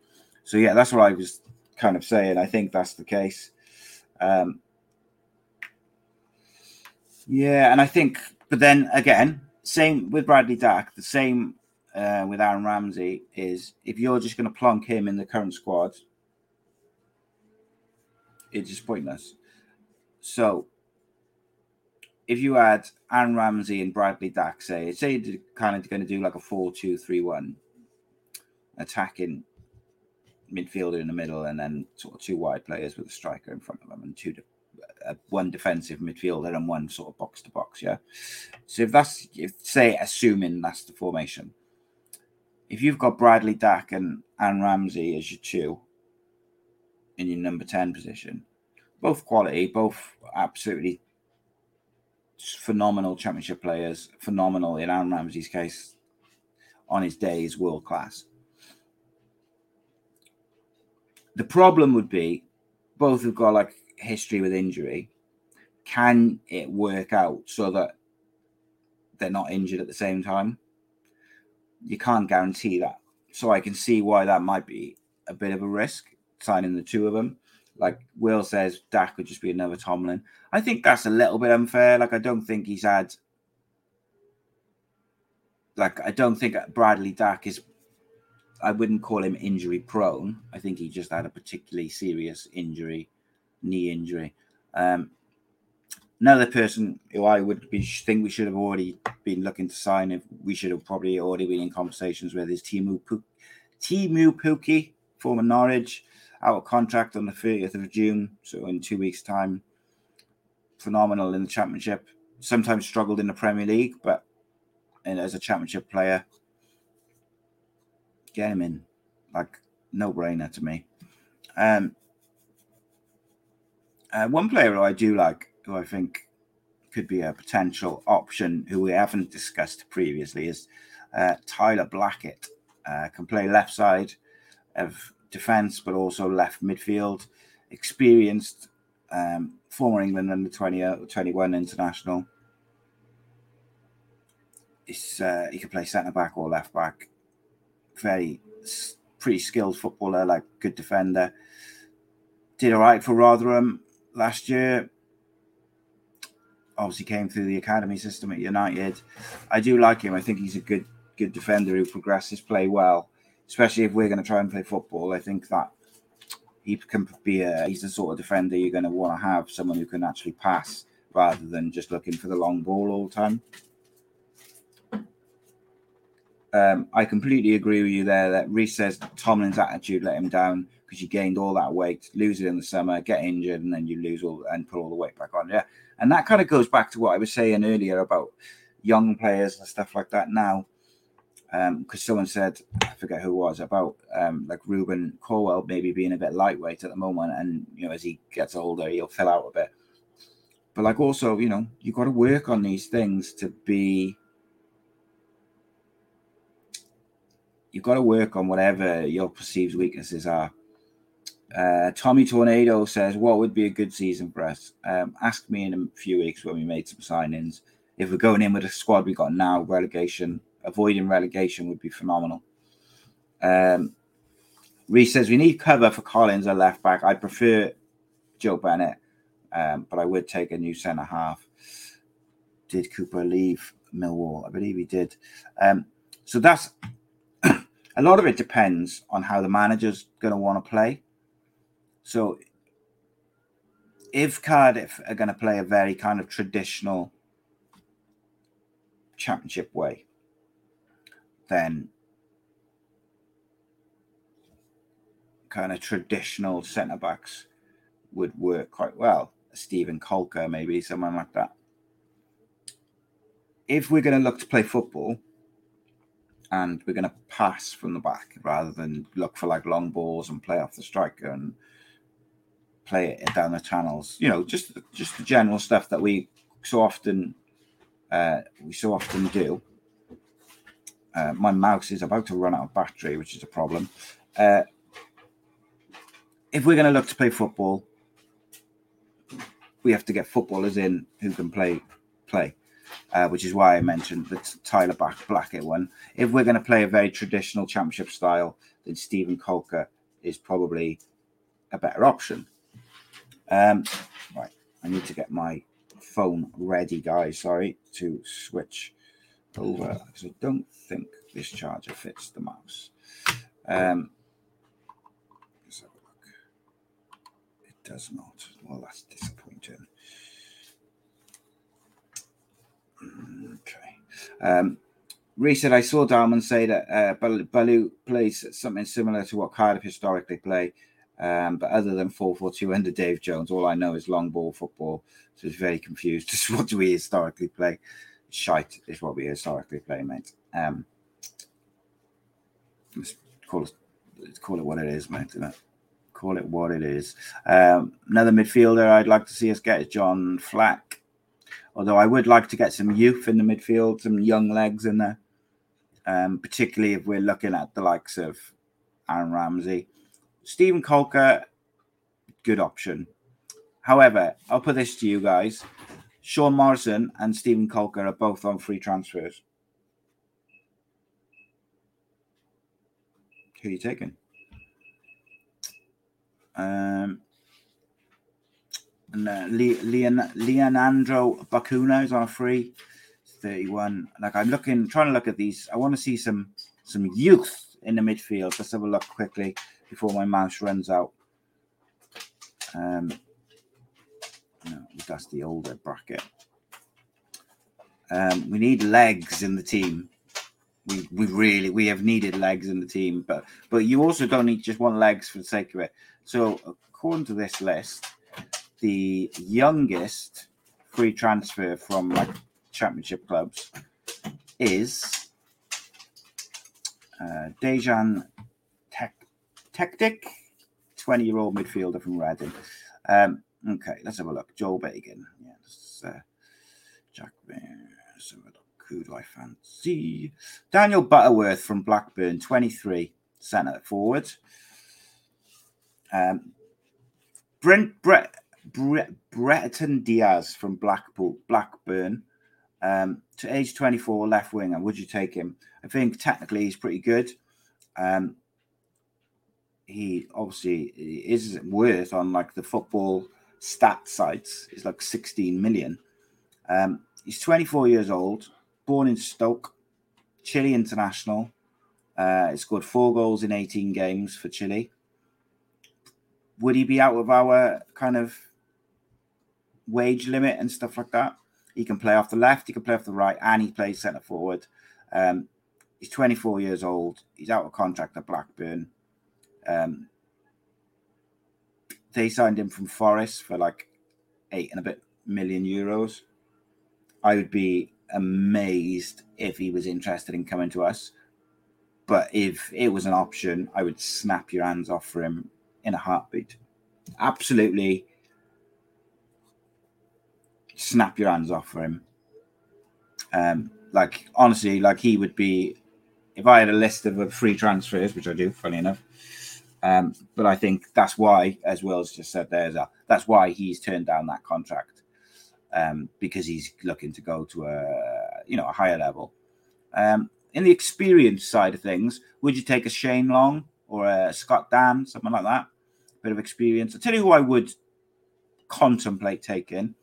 So yeah, that's what I was kind of saying. I think that's the case. Um, yeah, and I think, but then again, same with Bradley Dack, the same uh, with Aaron Ramsey is if you're just going to plonk him in the current squad, it's just pointless. So if you add Aaron Ramsey and Bradley Dack, say, say you're kind of going to do like a 4 2 3 1, attacking midfielder in the middle, and then sort of two wide players with a striker in front of them, and two one defensive midfielder and one sort of box to box. Yeah. So if that's, if say, assuming that's the formation, if you've got Bradley Dack and Aaron Ramsey as your two in your number 10 position, both quality, both absolutely phenomenal championship players, phenomenal in Aaron Ramsey's case, on his days, world class. The problem would be both have got like history with injury. Can it work out so that they're not injured at the same time? You can't guarantee that. So I can see why that might be a bit of a risk signing the two of them. Like Will says, Dack could just be another Tomlin. I think that's a little bit unfair. Like I don't think he's had. Like I don't think Bradley Dack is. I wouldn't call him injury prone. I think he just had a particularly serious injury, knee injury. Um, another person who I would be think we should have already been looking to sign if we should have probably already been in conversations with is Teemu Puk- Teemu Pukki, former Norwich, out of contract on the 30th of June, so in two weeks' time. Phenomenal in the championship. Sometimes struggled in the Premier League, but and as a championship player, get him in. Like no brainer to me. Um uh, one player who I do like, who I think could be a potential option, who we haven't discussed previously, is uh, Tyler Blackett. Uh, can play left side of defence, but also left midfield. Experienced, um, former England under 20, uh, 21 international. Uh, he can play centre back or left back. Very pretty skilled footballer, like good defender. Did all right for Rotherham last year. Obviously, came through the academy system at United. I do like him. I think he's a good good defender who progresses play well, especially if we're going to try and play football. I think that he can be a he's the sort of defender you're going to want to have someone who can actually pass rather than just looking for the long ball all the time. Um, I completely agree with you there that Reese says Tomlin's attitude let him down because you gained all that weight, lose it in the summer, get injured, and then you lose all and put all the weight back on. Yeah. And that kind of goes back to what I was saying earlier about young players and stuff like that now. Because um, someone said, I forget who it was, about um, like Rubin Colwill maybe being a bit lightweight at the moment. And, you know, as he gets older, he'll fill out a bit. But like also, you know, you've got to work on these things to be you've got to work on whatever your perceived weaknesses are. Uh, Tommy Tornado says, "What would be a good season for us?" Um, ask me in a few weeks when we made some signings. if we're going in with a squad we got now, relegation, avoiding relegation would be phenomenal. Um, Reese says we need cover for Collins a left back. I prefer Joe Bennett, um, but I would take a new centre half. Did Cooper leave Millwall? I believe he did. Um, so that's a lot of it depends on how the manager's going to want to play. So if Cardiff are going to play a very kind of traditional championship way, then kind of traditional centre backs would work quite well. Steven Caulker, maybe someone like that. If we're going to look to play football and we're going to pass from the back rather than look for like long balls and play off the striker and play it down the channels, you know, just just the general stuff that we so often uh, we so often do. Uh, my mouse is about to run out of battery, which is a problem. Uh, if we're going to look to play football, we have to get footballers in who can play play, uh, which is why I mentioned the Tyler Blackett one. If we're going to play a very traditional championship style, then Steven Caulker is probably a better option. Um, right, I need to get my phone ready, guys. Sorry to switch over because I don't think this charger fits the mouse. Um, let's have a look. It does not. Well, that's disappointing. Okay. Um, Reese said, I saw Dalman say that uh, Bulut plays something similar to what Cardiff historically play. Um, but other than 4 4 2 under Dave Jones, all I know is long ball football. So it's very confused. What do we historically play? Shite is what we historically play, mate. Um, let's call it, call it what it is, mate. Isn't it? Call it what it is. Um, another midfielder I'd like to see us get is John Flack. Although I would like to get some youth in the midfield, some young legs in there, um, particularly if we're looking at the likes of Aaron Ramsey. Steven Caulker, good option. However, I'll put this to you guys. Sean Morrison and Steven Caulker are both on free transfers. Who are you taking? Um, and, uh, Le- Leon- Leonardo Bacuna is on a free 31. Like I'm looking, trying to look at these. I want to see some some youth in the midfield. Let's have a look quickly before my mouse runs out. Um, no, that's the older bracket. Um, we need legs in the team. We we really we have needed legs in the team, but but you also don't need just one legs for the sake of it. So according to this list, the youngest free transfer from like championship clubs is uh, Dejan Tetek, 20 year old midfielder from Reading. Um, okay, let's have a look. Joel Bagan. Is, uh, Jack. Let's have a look. Who do I fancy? Daniel Butterworth from Blackburn, 23, centre forward. Um, Brent Brett Brereton Diaz from Blackpool Blackburn um, to age 24 left winger. Would you take him? I think technically he's pretty good. Um, he obviously is worth on like the football stat sites is like 16 million. Um, he's 24 years old, born in Stoke, Chile international. Uh, he scored four goals in 18 games for Chile. Would he be out of our kind of wage limit and stuff like that? He can play off the left, he can play off the right, and he plays centre forward. Um, he's 24 years old. He's out of contract at Blackburn. Um, they signed him from Forest for like eight and a bit million euros. I would be amazed if he was interested in coming to us. But if it was an option, I would snap your hands off for him in a heartbeat. Absolutely snap your hands off for him. Um, like honestly, like he would be if I had a list of free transfers, which I do, funny enough, um, but I think that's why, as Will's just said there, that's why he's turned down that contract. um, because he's looking to go to a you know a higher level. Um, in the experience side of things, would you take a Shane Long or a Scott Dann, something like that? A Bit of experience. I'll tell you who I would contemplate taking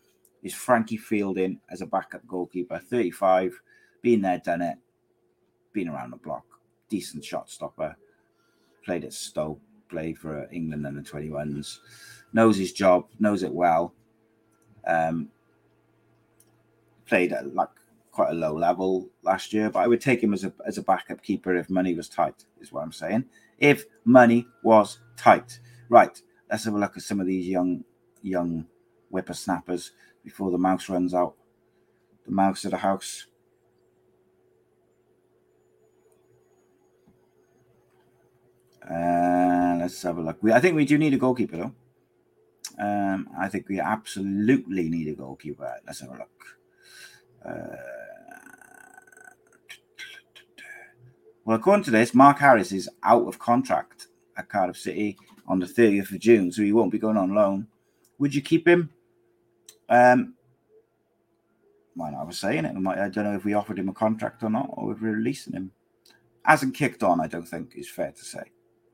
is Frankie Fielding as a backup goalkeeper, 35, been there, done it, been around the block, decent shot stopper, played at Stoke, played for England and the 21s, knows his job, knows it well. Um, played at like quite a low level last year, but I would take him as a as a backup keeper if money was tight, is what I'm saying. If money was tight. Right, let's have a look at some of these young young whippersnappers before the mouse runs out. The mouse of the house. Uh, let's have a look. We, I think we do need a goalkeeper, though. Um, I think we absolutely need a goalkeeper. Let's have a look. Uh, well, according to this, Mark Harris is out of contract at Cardiff City on the 30th of June, so he won't be going on loan. Would you keep him? Um, not? I was saying it. I don't know if we offered him a contract or not, or if we're releasing him. Hasn't kicked on, I don't think, is fair to say.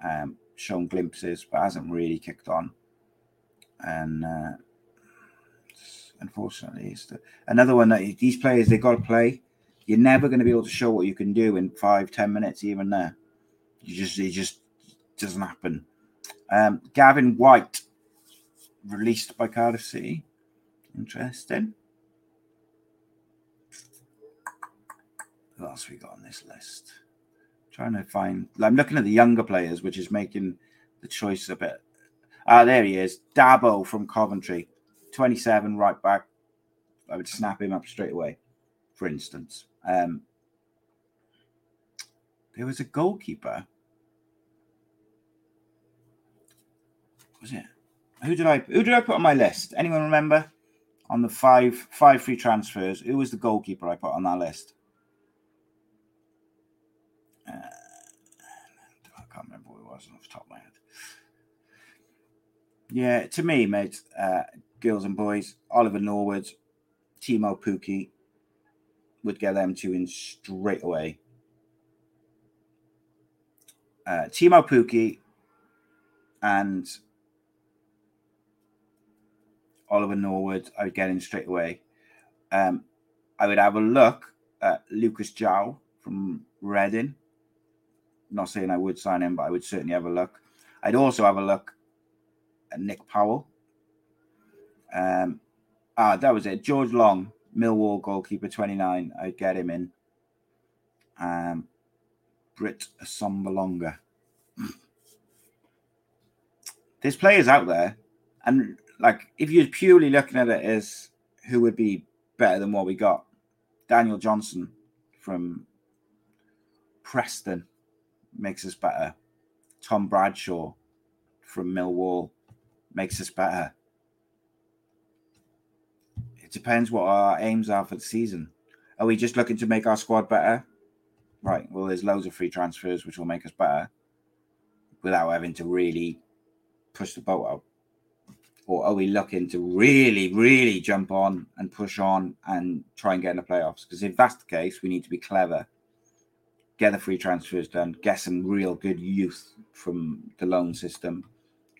Um, shown glimpses, but hasn't really kicked on. And uh, unfortunately, it's the, another one that these players they got to play. You're never going to be able to show what you can do in five, ten minutes, even there. You just, it just doesn't happen. Um, Gavin White released by Cardiff City. Interesting. Who else we got on this list? Trying to find. I'm looking at the younger players, which is making the choice a bit. Ah, there he is, Dabo from Coventry, 27, right back. I would snap him up straight away, for instance. Um, there was a goalkeeper. Was it? Who did I who did I put on my list? Anyone remember? On the five five free transfers, who was the goalkeeper I put on that list? Uh, I can't remember who it was off the top of my head. Yeah, to me, mate, uh, girls and boys, Oliver Norwood, Teemu Pukki would get them two in straight away. Uh, Teemu Pukki and Oliver Norwood, I would get in straight away. Um, I would have a look at Lucas João from Reading. Not saying I would sign him, but I would certainly have a look. I'd also have a look at Nick Powell. Um, ah, that was it. George Long, Millwall goalkeeper, 29. I'd get him in. Um, Britt Assombalonga. There's players out there, and like if you're purely looking at it as who would be better than what we got, Daniel Johnson from Preston makes us better. Tom Bradshaw from Millwall makes us better. It depends what our aims are for the season. Are we just looking to make our squad better? Right. Well, there's loads of free transfers which will make us better without having to really push the boat out. Or are we looking to really, really jump on and push on and try and get in the playoffs? Because if that's the case, we need to be clever get the free transfers done, get some real good youth from the loan system,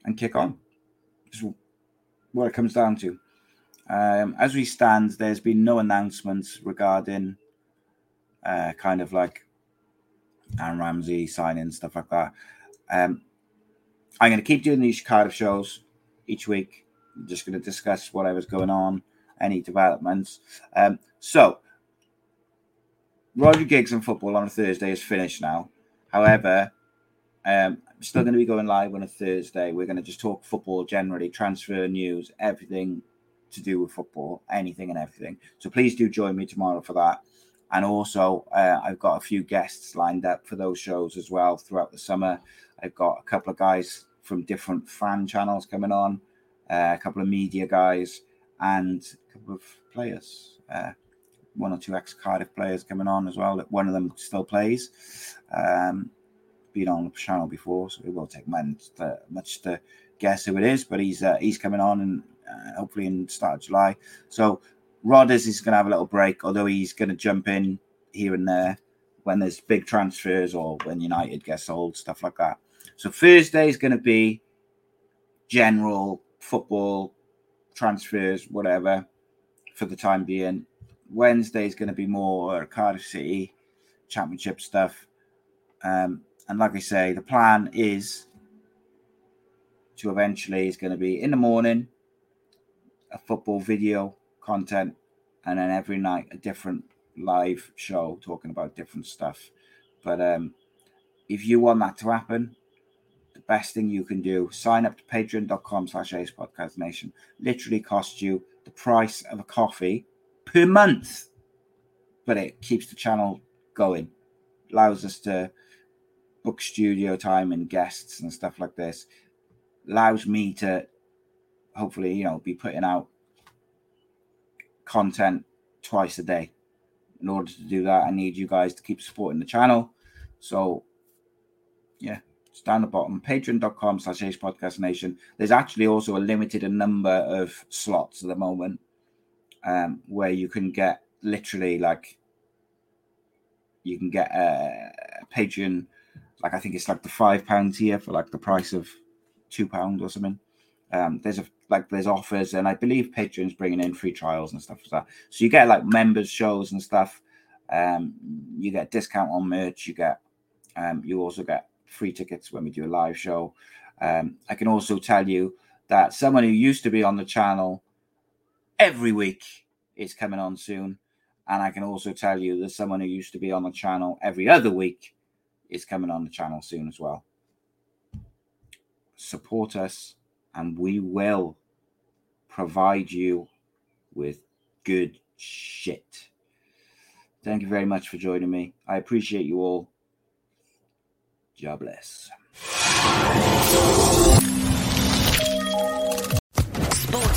and kick on. That's what it comes down to. Um, as we stand, there's been no announcements regarding uh, kind of like Aaron Ramsey signing stuff like that. Um, I'm going to keep doing these Cardiff shows each week. I'm just going to discuss whatever's going on, any developments. Um, so Rhodri Giggs and football on a Thursday is finished now. However, um, I'm still going to be going live on a Thursday. We're going to just talk football generally, transfer news, everything to do with football, anything and everything. So please do join me tomorrow for that. And also, uh, I've got a few guests lined up for those shows as well throughout the summer. I've got a couple of guys from different fan channels coming on, uh, a couple of media guys, and a couple of players. Uh, one or two ex Cardiff players coming on as well. One of them still plays. Um, been on the channel before, so it will take much to, much to guess who it is. But he's uh, he's coming on and uh, hopefully in start of July. So Rodgers is going to have a little break, although he's going to jump in here and there when there's big transfers or when United gets sold, stuff like that. So Thursday is going to be general football transfers, whatever, for the time being. Wednesday is going to be more Cardiff City Championship stuff. Um, and like I say, the plan is to eventually is going to be in the morning a football video content, and then every night a different live show talking about different stuff. But um, if you want that to happen, the best thing you can do, sign up to patreon.com slash ace podcast nation. Literally costs you the price of a coffee per month. But it keeps the channel going, allows us to book studio time and guests and stuff like this. Allows me to hopefully, you know, be putting out content twice a day. In order to do that, I need you guys to keep supporting the channel. So, yeah, it's down the bottom, patreon.com slash podcast nation. There's actually also a limited number of slots at the moment um, where you can get literally like, you can get a, a Patreon, like I think it's like the five pounds here for like the price of two pounds or something. Um, there's a like there's offers, and I believe Patreon's bringing in free trials and stuff like that. So you get like members shows and stuff. Um, you get discount on merch. You get um, you also get free tickets when we do a live show. Um, I can also tell you that someone who used to be on the channel every week is coming on soon. And I can also tell you that someone who used to be on the channel every other week is coming on the channel soon as well. Support us, and we will provide you with good shit. Thank you very much for joining me. I appreciate you all. God bless.